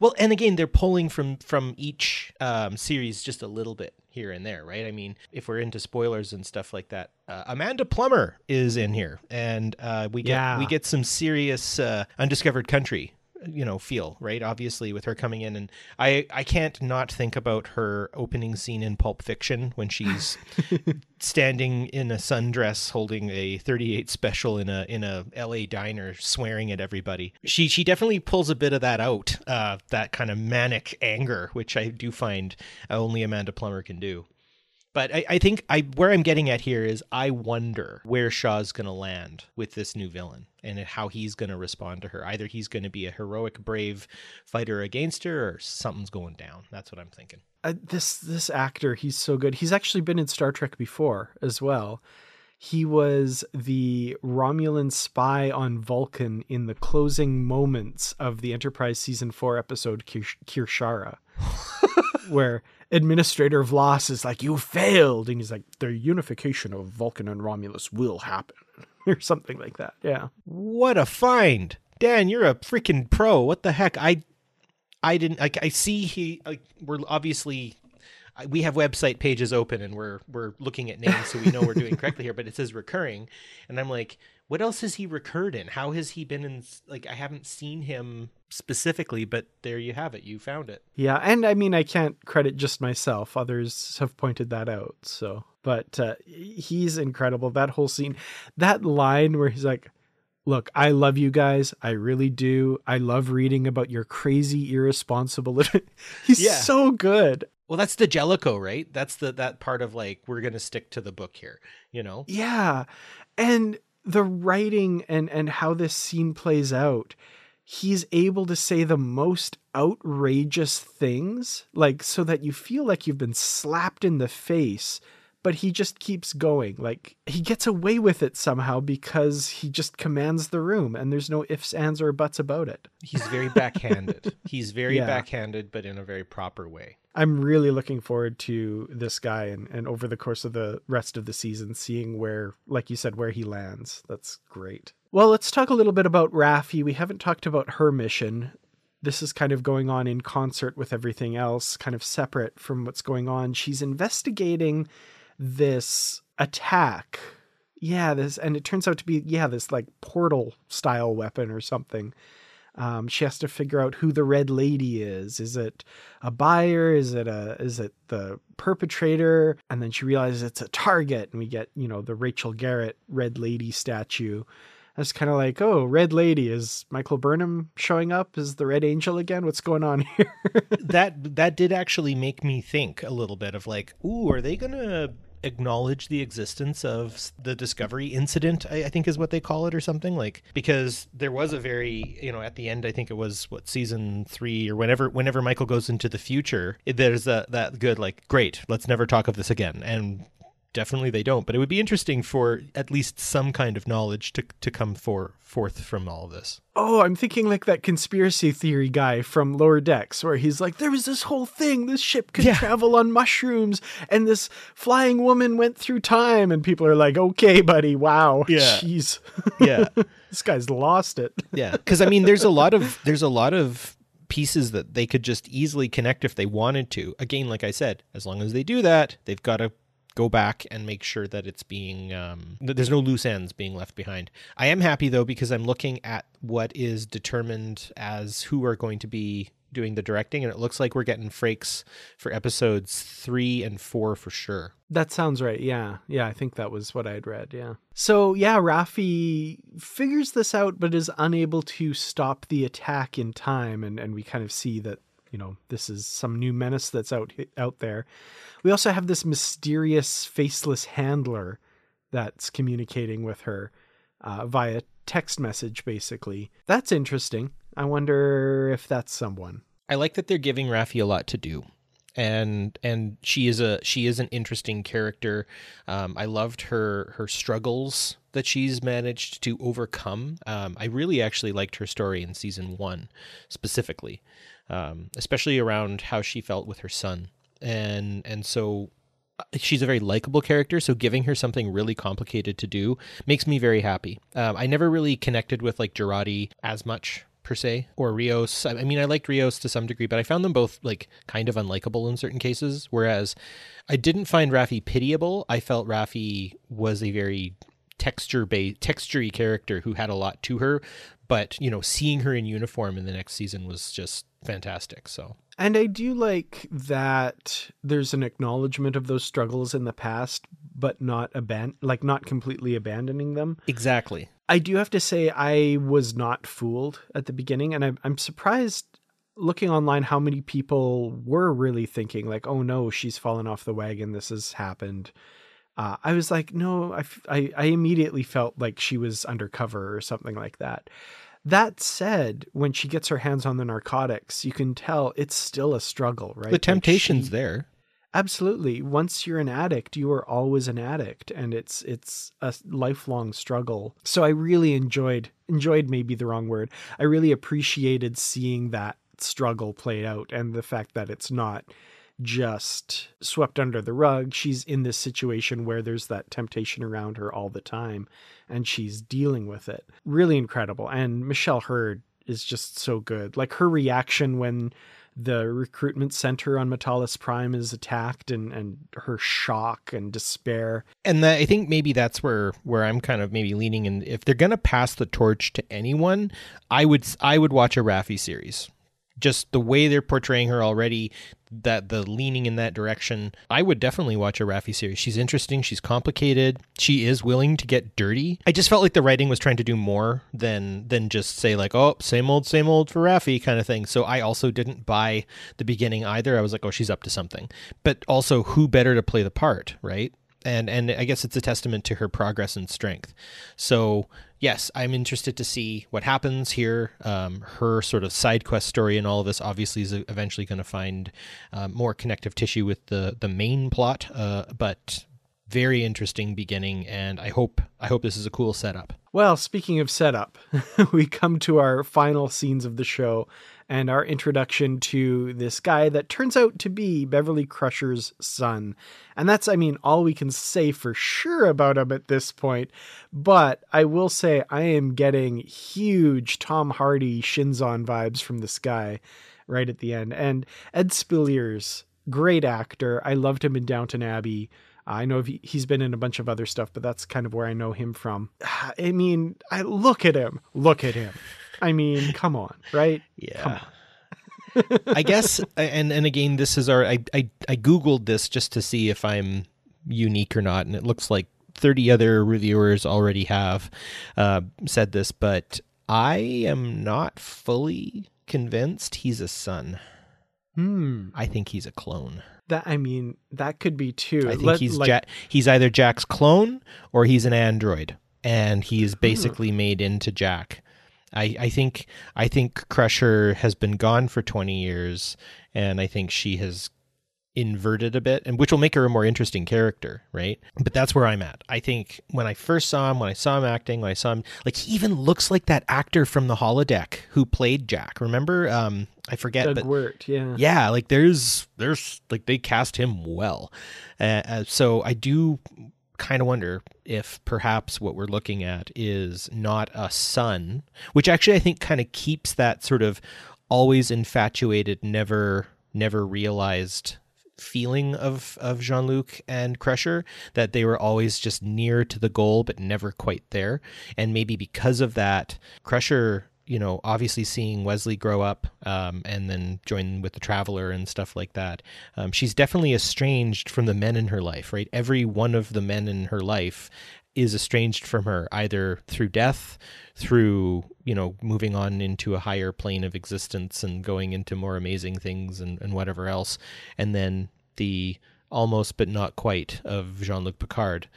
well, and again, they're pulling from from each um, series just a little bit here and there, right? I mean, if we're into spoilers and stuff like that, uh, Amanda Plummer is in here, and uh, we get Yeah. we get some serious uh, undiscovered country you know feel right obviously with her coming in and i i can't not think about her opening scene in pulp fiction when she's standing in a sundress holding a 38 special in a in a LA diner swearing at everybody. She she definitely pulls a bit of that out, uh that kind of manic anger which I do find only Amanda Plummer can do. But I, I think I where I'm getting at here is I wonder where Shaw's going to land with this new villain and how he's going to respond to her. Either he's going to be a heroic, brave fighter against her, or something's going down. That's what I'm thinking. Uh, this this actor, he's so good. He's actually been in Star Trek before as well. He was the Romulan spy on Vulcan in the closing moments of the Enterprise season 4 episode Kir- Kir'Shara. where Administrator V'Las is like, You failed. And he's like, The unification of Vulcan and Romulus will happen. or something like that. Yeah. What a find, Dan! You're a freaking pro. What the heck? I, I didn't. Like, I see he. Like, we're obviously, we have website pages open and we're we're looking at names so we know we're doing correctly here. But it says recurring, and I'm like, what else has he recurred in? How has he been in? Like, I haven't seen him specifically, but there you have it. You found it. Yeah, and I mean, I can't credit just myself. Others have pointed that out. So, but uh, he's incredible. That whole scene, that line where he's like, "Look, I love you guys. I really do. I love reading about your crazy, irresponsible." he's Yeah. so good. Well, that's the Jellicoe, right? That's the that part of like we're gonna stick to the book here. You know. Yeah, and the writing and and how this scene plays out. He's able to say the most outrageous things, like so that you feel like you've been slapped in the face, but he just keeps going. Like he gets away with it somehow because he just commands the room and there's no ifs, ands, or buts about it. He's very backhanded. He's very Yeah. backhanded, but in a very proper way. I'm really looking forward to this guy and, and over the course of the rest of the season, seeing where, like you said, where he lands. That's great. Well, let's talk a little bit about Raffi. We haven't talked about her mission. This is kind of going on in concert with everything else, kind of separate from what's going on. She's investigating this attack. Yeah, this, and it turns out to be, yeah, this like portal style weapon or something. Um, she has to figure out who the red lady is. Is it a buyer? Is it a is it the perpetrator? And then she realizes it's a target, and we get you know the Rachel Garrett red lady statue. I was kind of like, oh, Red Lady is Michael Burnham showing up? Is the Red Angel again? What's going on here? that that did actually make me think a little bit of like, ooh, are they gonna acknowledge the existence of the discovery incident I, I, think is what they call it or something like because there was a very you know at the end i think it was what season three or whenever whenever michael goes into the future there's a, that good like great let's never talk of this again and definitely they don't. But it would be interesting for at least some kind of knowledge to to come for forth from all of this. Oh, I'm thinking like that conspiracy theory guy from Lower Decks, where he's like, there was this whole thing. This ship could yeah. travel on mushrooms, and this flying woman went through time, and people are like, okay, buddy, wow, yeah, jeez, yeah, this guy's lost it. yeah, because I mean, there's a lot of there's a lot of pieces that they could just easily connect if they wanted to. Again, like I said, as long as they do that, they've got to go back and make sure that it's being um, there's no loose ends being left behind. I am happy though because I'm looking at what is determined as who are going to be doing the directing, and it looks like we're getting Frakes for episodes three and four for sure. That sounds right. Yeah, yeah, I think that was what I'd read. Yeah. So yeah, Raffi figures this out, but is unable to stop the attack in time, and and we kind of see that you know this is some new menace that's out out there. We also have this mysterious faceless handler that's communicating with her uh, via text message, basically. That's interesting. I wonder if that's someone. I like that they're giving Raffi a lot to do and and she is a she is an interesting character. Um, I loved her her struggles that she's managed to overcome. Um, I really actually liked her story in season one specifically um, especially around how she felt with her son. And and so uh, she's a very likable character. So giving her something really complicated to do makes me very happy. Um, I never really connected with like Jurati as much per se or Rios. I mean, I liked Rios to some degree, but I found them both like kind of unlikable in certain cases. Whereas I didn't find Raffi pitiable. I felt Raffi was a very texture based textury character who had a lot to her but you know seeing her in uniform in the next season was just fantastic so. And i do like that there's an acknowledgement of those struggles in the past but not aban- like not completely abandoning them. Exactly. I do have to say i was not fooled at the beginning and i'm, I'm surprised looking online how many people were really thinking like oh no she's fallen off the wagon. This has happened. Uh, I was like, no, I, I, I immediately felt like she was undercover or something like that. That said, when she gets her hands on the narcotics, you can tell it's still a struggle, right? The temptation's like she, there. Absolutely. Once you're an addict, you are always an addict and it's it's a lifelong struggle. So I really enjoyed enjoyed maybe the wrong word. I really appreciated seeing that struggle played out and the fact that it's not just swept under the rug. She's in this situation where there's that temptation around her all the time and she's dealing with it. Really incredible. And Michelle Hurd is just so good. Like her reaction when the recruitment center on M'Talas Prime is attacked and, and her shock and despair. And that, I think maybe that's where where I'm kind of maybe leaning in. If they're gonna pass the torch to anyone, I would I would watch a Raffi series just the way they're portraying her already, that the leaning in that direction, I would definitely watch a Raffi series. She's interesting, she's complicated, she is willing to get dirty. I just felt like the writing was trying to do more than than just say like, oh, same old, same old for Raffi kind of thing. So I also didn't buy the beginning either. I was like, oh, she's up to something. But also, who better to play the part, right? And and I guess it's a testament to her progress and strength. So yes, I'm interested to see what happens here. Um, her sort of side quest story and all of this obviously is eventually going to find uh, more connective tissue with the the main plot, uh, but very interesting beginning, and I hope I hope this is a cool setup. Well, speaking of setup, we come to our final scenes of the show and our introduction to this guy that turns out to be Beverly Crusher's son. And that's, I mean, all we can say for sure about him at this point. But I will say I am getting huge Tom Hardy Shinzon vibes from this guy right at the end. And Ed Speleers, great actor. I loved him in Downton Abbey. I know he's been in a bunch of other stuff, but that's kind of where I know him from. I mean, I look at him. Look at him. I mean, come on, right? Yeah. On. I guess, and and again, this is our. I, I I googled this just to see if I'm unique or not, and it looks like 30 other reviewers already have uh, said this, but I am not fully convinced he's a son. Hmm. I think he's a clone. That I mean, that could be too. I think Let- he's like, ja- he's either Jack's clone or he's an android, and Hmm. he's basically made into Jack. I, I think I think Crusher has been gone for twenty years, and I think she has inverted a bit, and which will make her a more interesting character, right? But that's where I'm at. I think when I first saw him, when I saw him acting, when I saw him, like he even looks like that actor from the holodeck who played Jack. Remember? Um, I forget, Doug but Wert, yeah. yeah like there's there's like they cast him well uh, uh, so i do kind of wonder if perhaps what we're looking at is not a son which actually i think kind of keeps that sort of always infatuated never never realized feeling of of Jean-Luc and Crusher that they were always just near to the goal but never quite there. And maybe because of that Crusher you know obviously seeing Wesley grow up um, and then join with the Traveler and stuff like that um, she's definitely estranged from the men in her life right? Every one of the men in her life is estranged from her either through death through you know moving on into a higher plane of existence and going into more amazing things and, and whatever else and then the almost but not quite of jean-luc picard.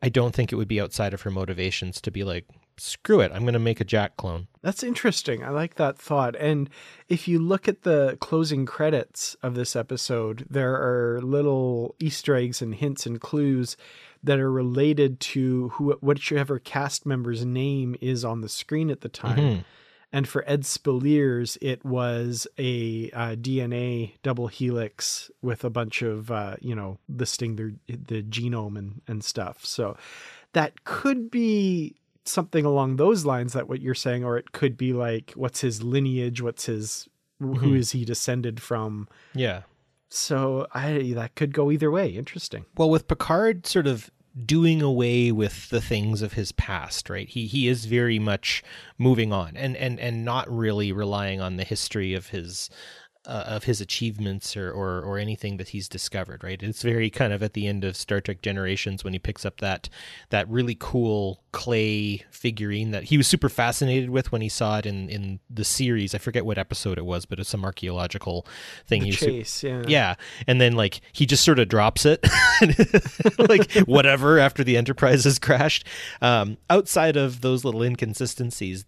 I don't think it would be outside of her motivations to be like screw it i'm going to make a jack clone That's interesting. I like that thought. And if you look at the closing credits of this episode, there are little Easter eggs and hints and clues that are related to who whichever cast member's name is on the screen at the time. Mhm. And for Ed Speleers, it was a uh, DNA double helix with a bunch of uh, you know listing their the genome and and stuff. So that could be something along those lines that what you're saying or it could be like what's his lineage what's his who Mhm. is he descended from yeah so i that could go either way interesting Well, with Picard sort of doing away with the things of his past, right? He he is very much moving on and and and not really relying on the history of his uh, of his achievements or, or or anything that he's discovered, right? It's very kind of at the end of Star Trek Generations when he picks up that that really cool clay figurine that he was super fascinated with when he saw it in in the series. I forget what episode it was, but it's some archaeological thing. the chase yeah yeah, and then like he just sort of drops it, like whatever after the Enterprise has crashed. Um, outside of those little inconsistencies,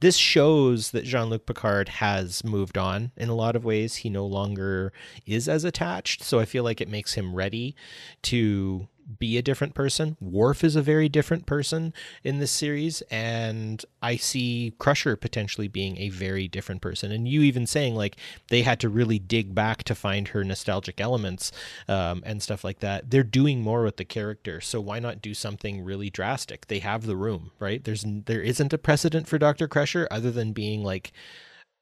this shows that Jean Luc Picard has moved on in a lot of ways. He no longer is as attached, so I feel like it makes him ready to be a different person. Worf is a very different person in this series, and I see Crusher potentially being a very different person. And you even saying like they had to really dig back to find her nostalgic elements um, and stuff like that. They're doing more with the character, so why not do something really drastic? They have the room, right? There's there isn't a precedent for Doctor Crusher other than being like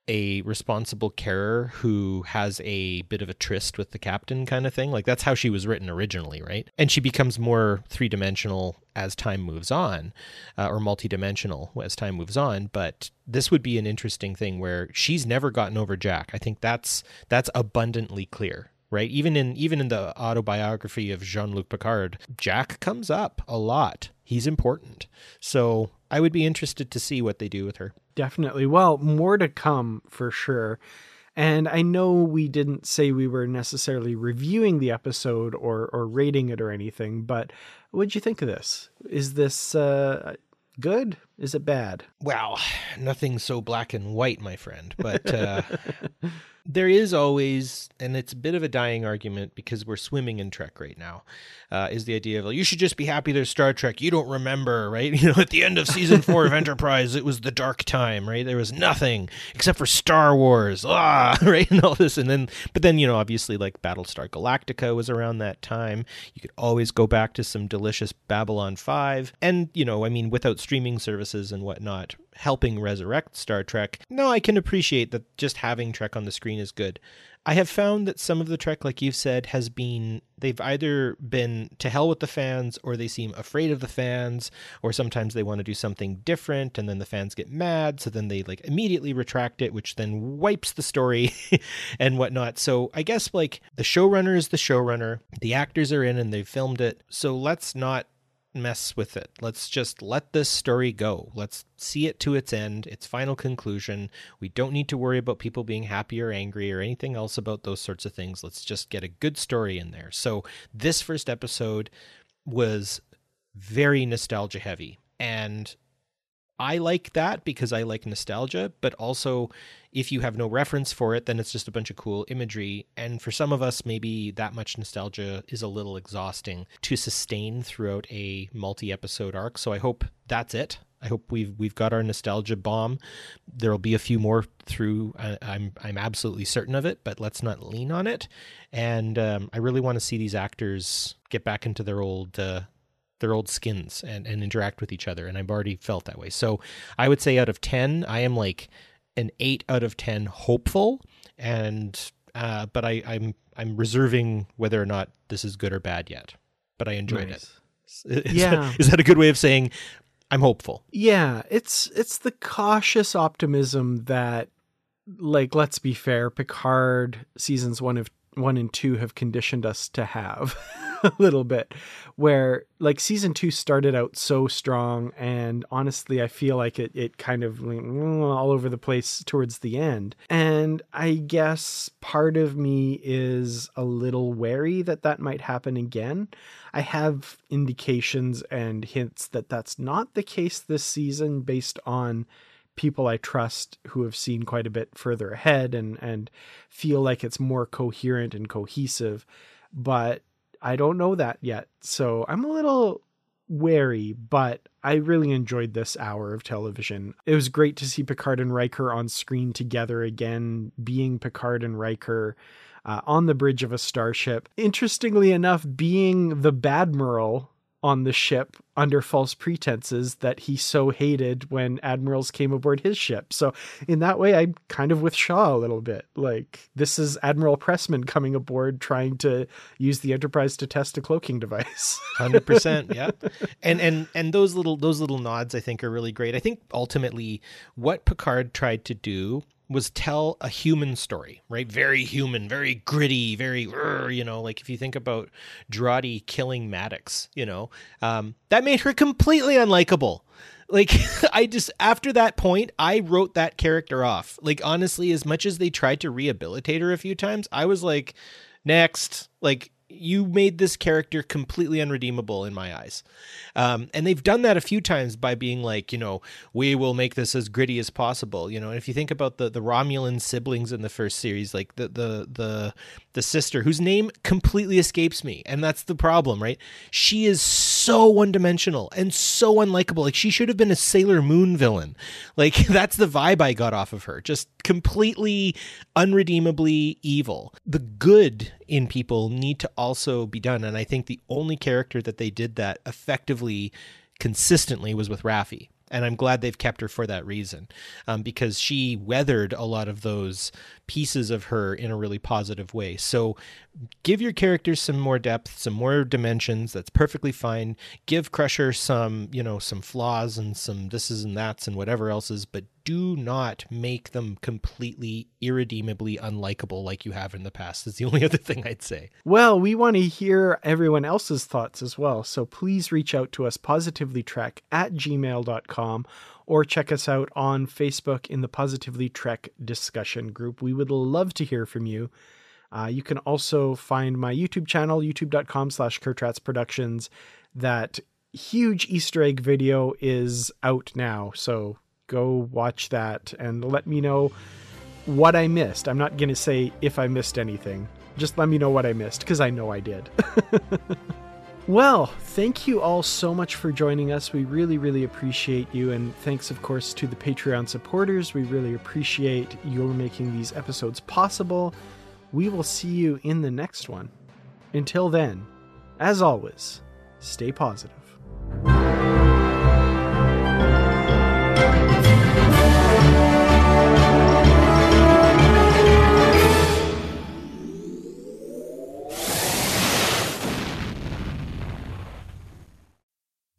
a responsible carer who has a bit of a tryst with the captain kind of thing. Like that's how she was written originally, right? And she becomes more three dimensional as time moves on, uh, or multi-dimensional as time moves on. But this would be an interesting thing where she's never gotten over Jack. I think that's that's abundantly clear. Right, even in even in the autobiography of Jean-Luc Picard, Jack comes up a lot. He's important, so I would be interested to see what they do with her. Definitely. Well, more to come for sure. And I know we didn't say we were necessarily reviewing the episode or or rating it or anything, but what'd you think of this? Is this uh, good? Is it bad? Well, nothing so black and white, my friend. But uh, there is always, and it's a bit of a dying argument because we're swimming in Trek right now, uh, is the idea of like, you should just be happy there's Star Trek. You don't remember, right? You know, at the end of season four of Enterprise, it was the dark time, right? There was nothing except for Star Wars, ah, right? And all this. And then, but then, you know, obviously, like Battlestar Galactica was around that time. You could always go back to some delicious Babylon 5. And, you know, I mean, without streaming services and whatnot, helping resurrect Star Trek, no, I can appreciate that just having Trek on the screen is good. I have found that some of the Trek, like you've said, has been they've either been to hell with the fans or they seem afraid of the fans, or sometimes they want to do something different and then the fans get mad, so then they like immediately retract it, which then wipes the story and whatnot. So I guess like the showrunner is the showrunner, the actors are in and they've filmed it. So let's not mess with it. Let's just let this story go. Let's see it to its end, its final conclusion. We don't need to worry about people being happy or angry or anything else about those sorts of things. Let's just get a good story in there. So, this first episode was very nostalgia heavy. And I like that because I like nostalgia, but also if you have no reference for it, then it's just a bunch of cool imagery. And for some of us, maybe that much nostalgia is a little exhausting to sustain throughout a multi-episode arc. So I hope that's it. I hope we've we've got our nostalgia bomb. There'll be a few more through. I, I'm I'm absolutely certain of it, but let's not lean on it. And um, I really want to see these actors get back into their old uh, their old skins and, and interact with each other. And I've already felt that way. So I would say out of 10, I am like an eight out of 10 hopeful. And, uh, but I, I'm, I'm reserving whether or not this is good or bad yet, but I enjoyed nice. it. Is yeah. That, is that a good way of saying I'm hopeful? Yeah. It's, it's the cautious optimism that like, let's be fair, Picard seasons one of one and two have conditioned us to have a little bit where like season two started out so strong and honestly i feel like it, it kind of mm, all over the place towards the end. And i guess part of me is a little wary that that might happen again. I have indications and hints that that's not the case this season based on people I trust who have seen quite a bit further ahead and and feel like it's more coherent and cohesive. But I don't know that yet. So I'm a little wary, but I really enjoyed this hour of television. It was great to see Picard and Riker on screen together again, being Picard and Riker. Uh, on the bridge of a starship. Interestingly enough, being the Badmiral on the ship under false pretenses that he so hated when admirals came aboard his ship. So in that way, I'm kind of with Shaw a little bit. Like this is Admiral Pressman coming aboard trying to use the Enterprise to test a cloaking device. Hundred percent, yeah. And and and those little those little nods I think are really great. I think ultimately what Picard tried to do was tell a human story, right? Very human, very gritty, very, you know, like if you think about Jurati killing Maddox, you know, um, that made her completely unlikable. Like, I just, after that point, I wrote that character off. Like, honestly, as much as they tried to rehabilitate her a few times, I was like, next. Like, you made this character completely unredeemable in my eyes. Um, and they've done that a few times by being like, you know, we will make this as gritty as possible. You know, and if you think about the the Romulan siblings in the first series, like the the the the sister whose name completely escapes me, and that's the problem, right? She is so one dimensional and so unlikable. Like she should have been a Sailor Moon villain. Like that's the vibe I got off of her. Just completely unredeemably evil. The good in people need to also be done. And I think the only character that they did that effectively consistently was with Raffi and I'm glad they've kept her for that reason, um, because she weathered a lot of those pieces of her in a really positive way. So, give your characters some more depth, some more dimensions. That's perfectly fine. Give Crusher some, you know, some flaws and some thises and that's and whatever else is, but do not make them completely irredeemably unlikable like you have in the past. Is the only other thing I'd say. Well, we want to hear everyone else's thoughts as well. So please reach out to us positivelytrek at gmail.com or check us out on Facebook in the Positively Trek discussion group. We would love to hear from you. Uh, you can also find my YouTube channel, youtube.com slash Kurtratz Productions. That huge Easter egg video is out now. So go watch that and let me know what I missed. I'm not going to say if I missed anything. Just let me know what I missed because I know I did. well, thank you all so much for joining us. We really, really appreciate you. And thanks, of course, to the Patreon supporters. We really appreciate your making these episodes possible. We will see you in the next one. Until then, as always, stay positive.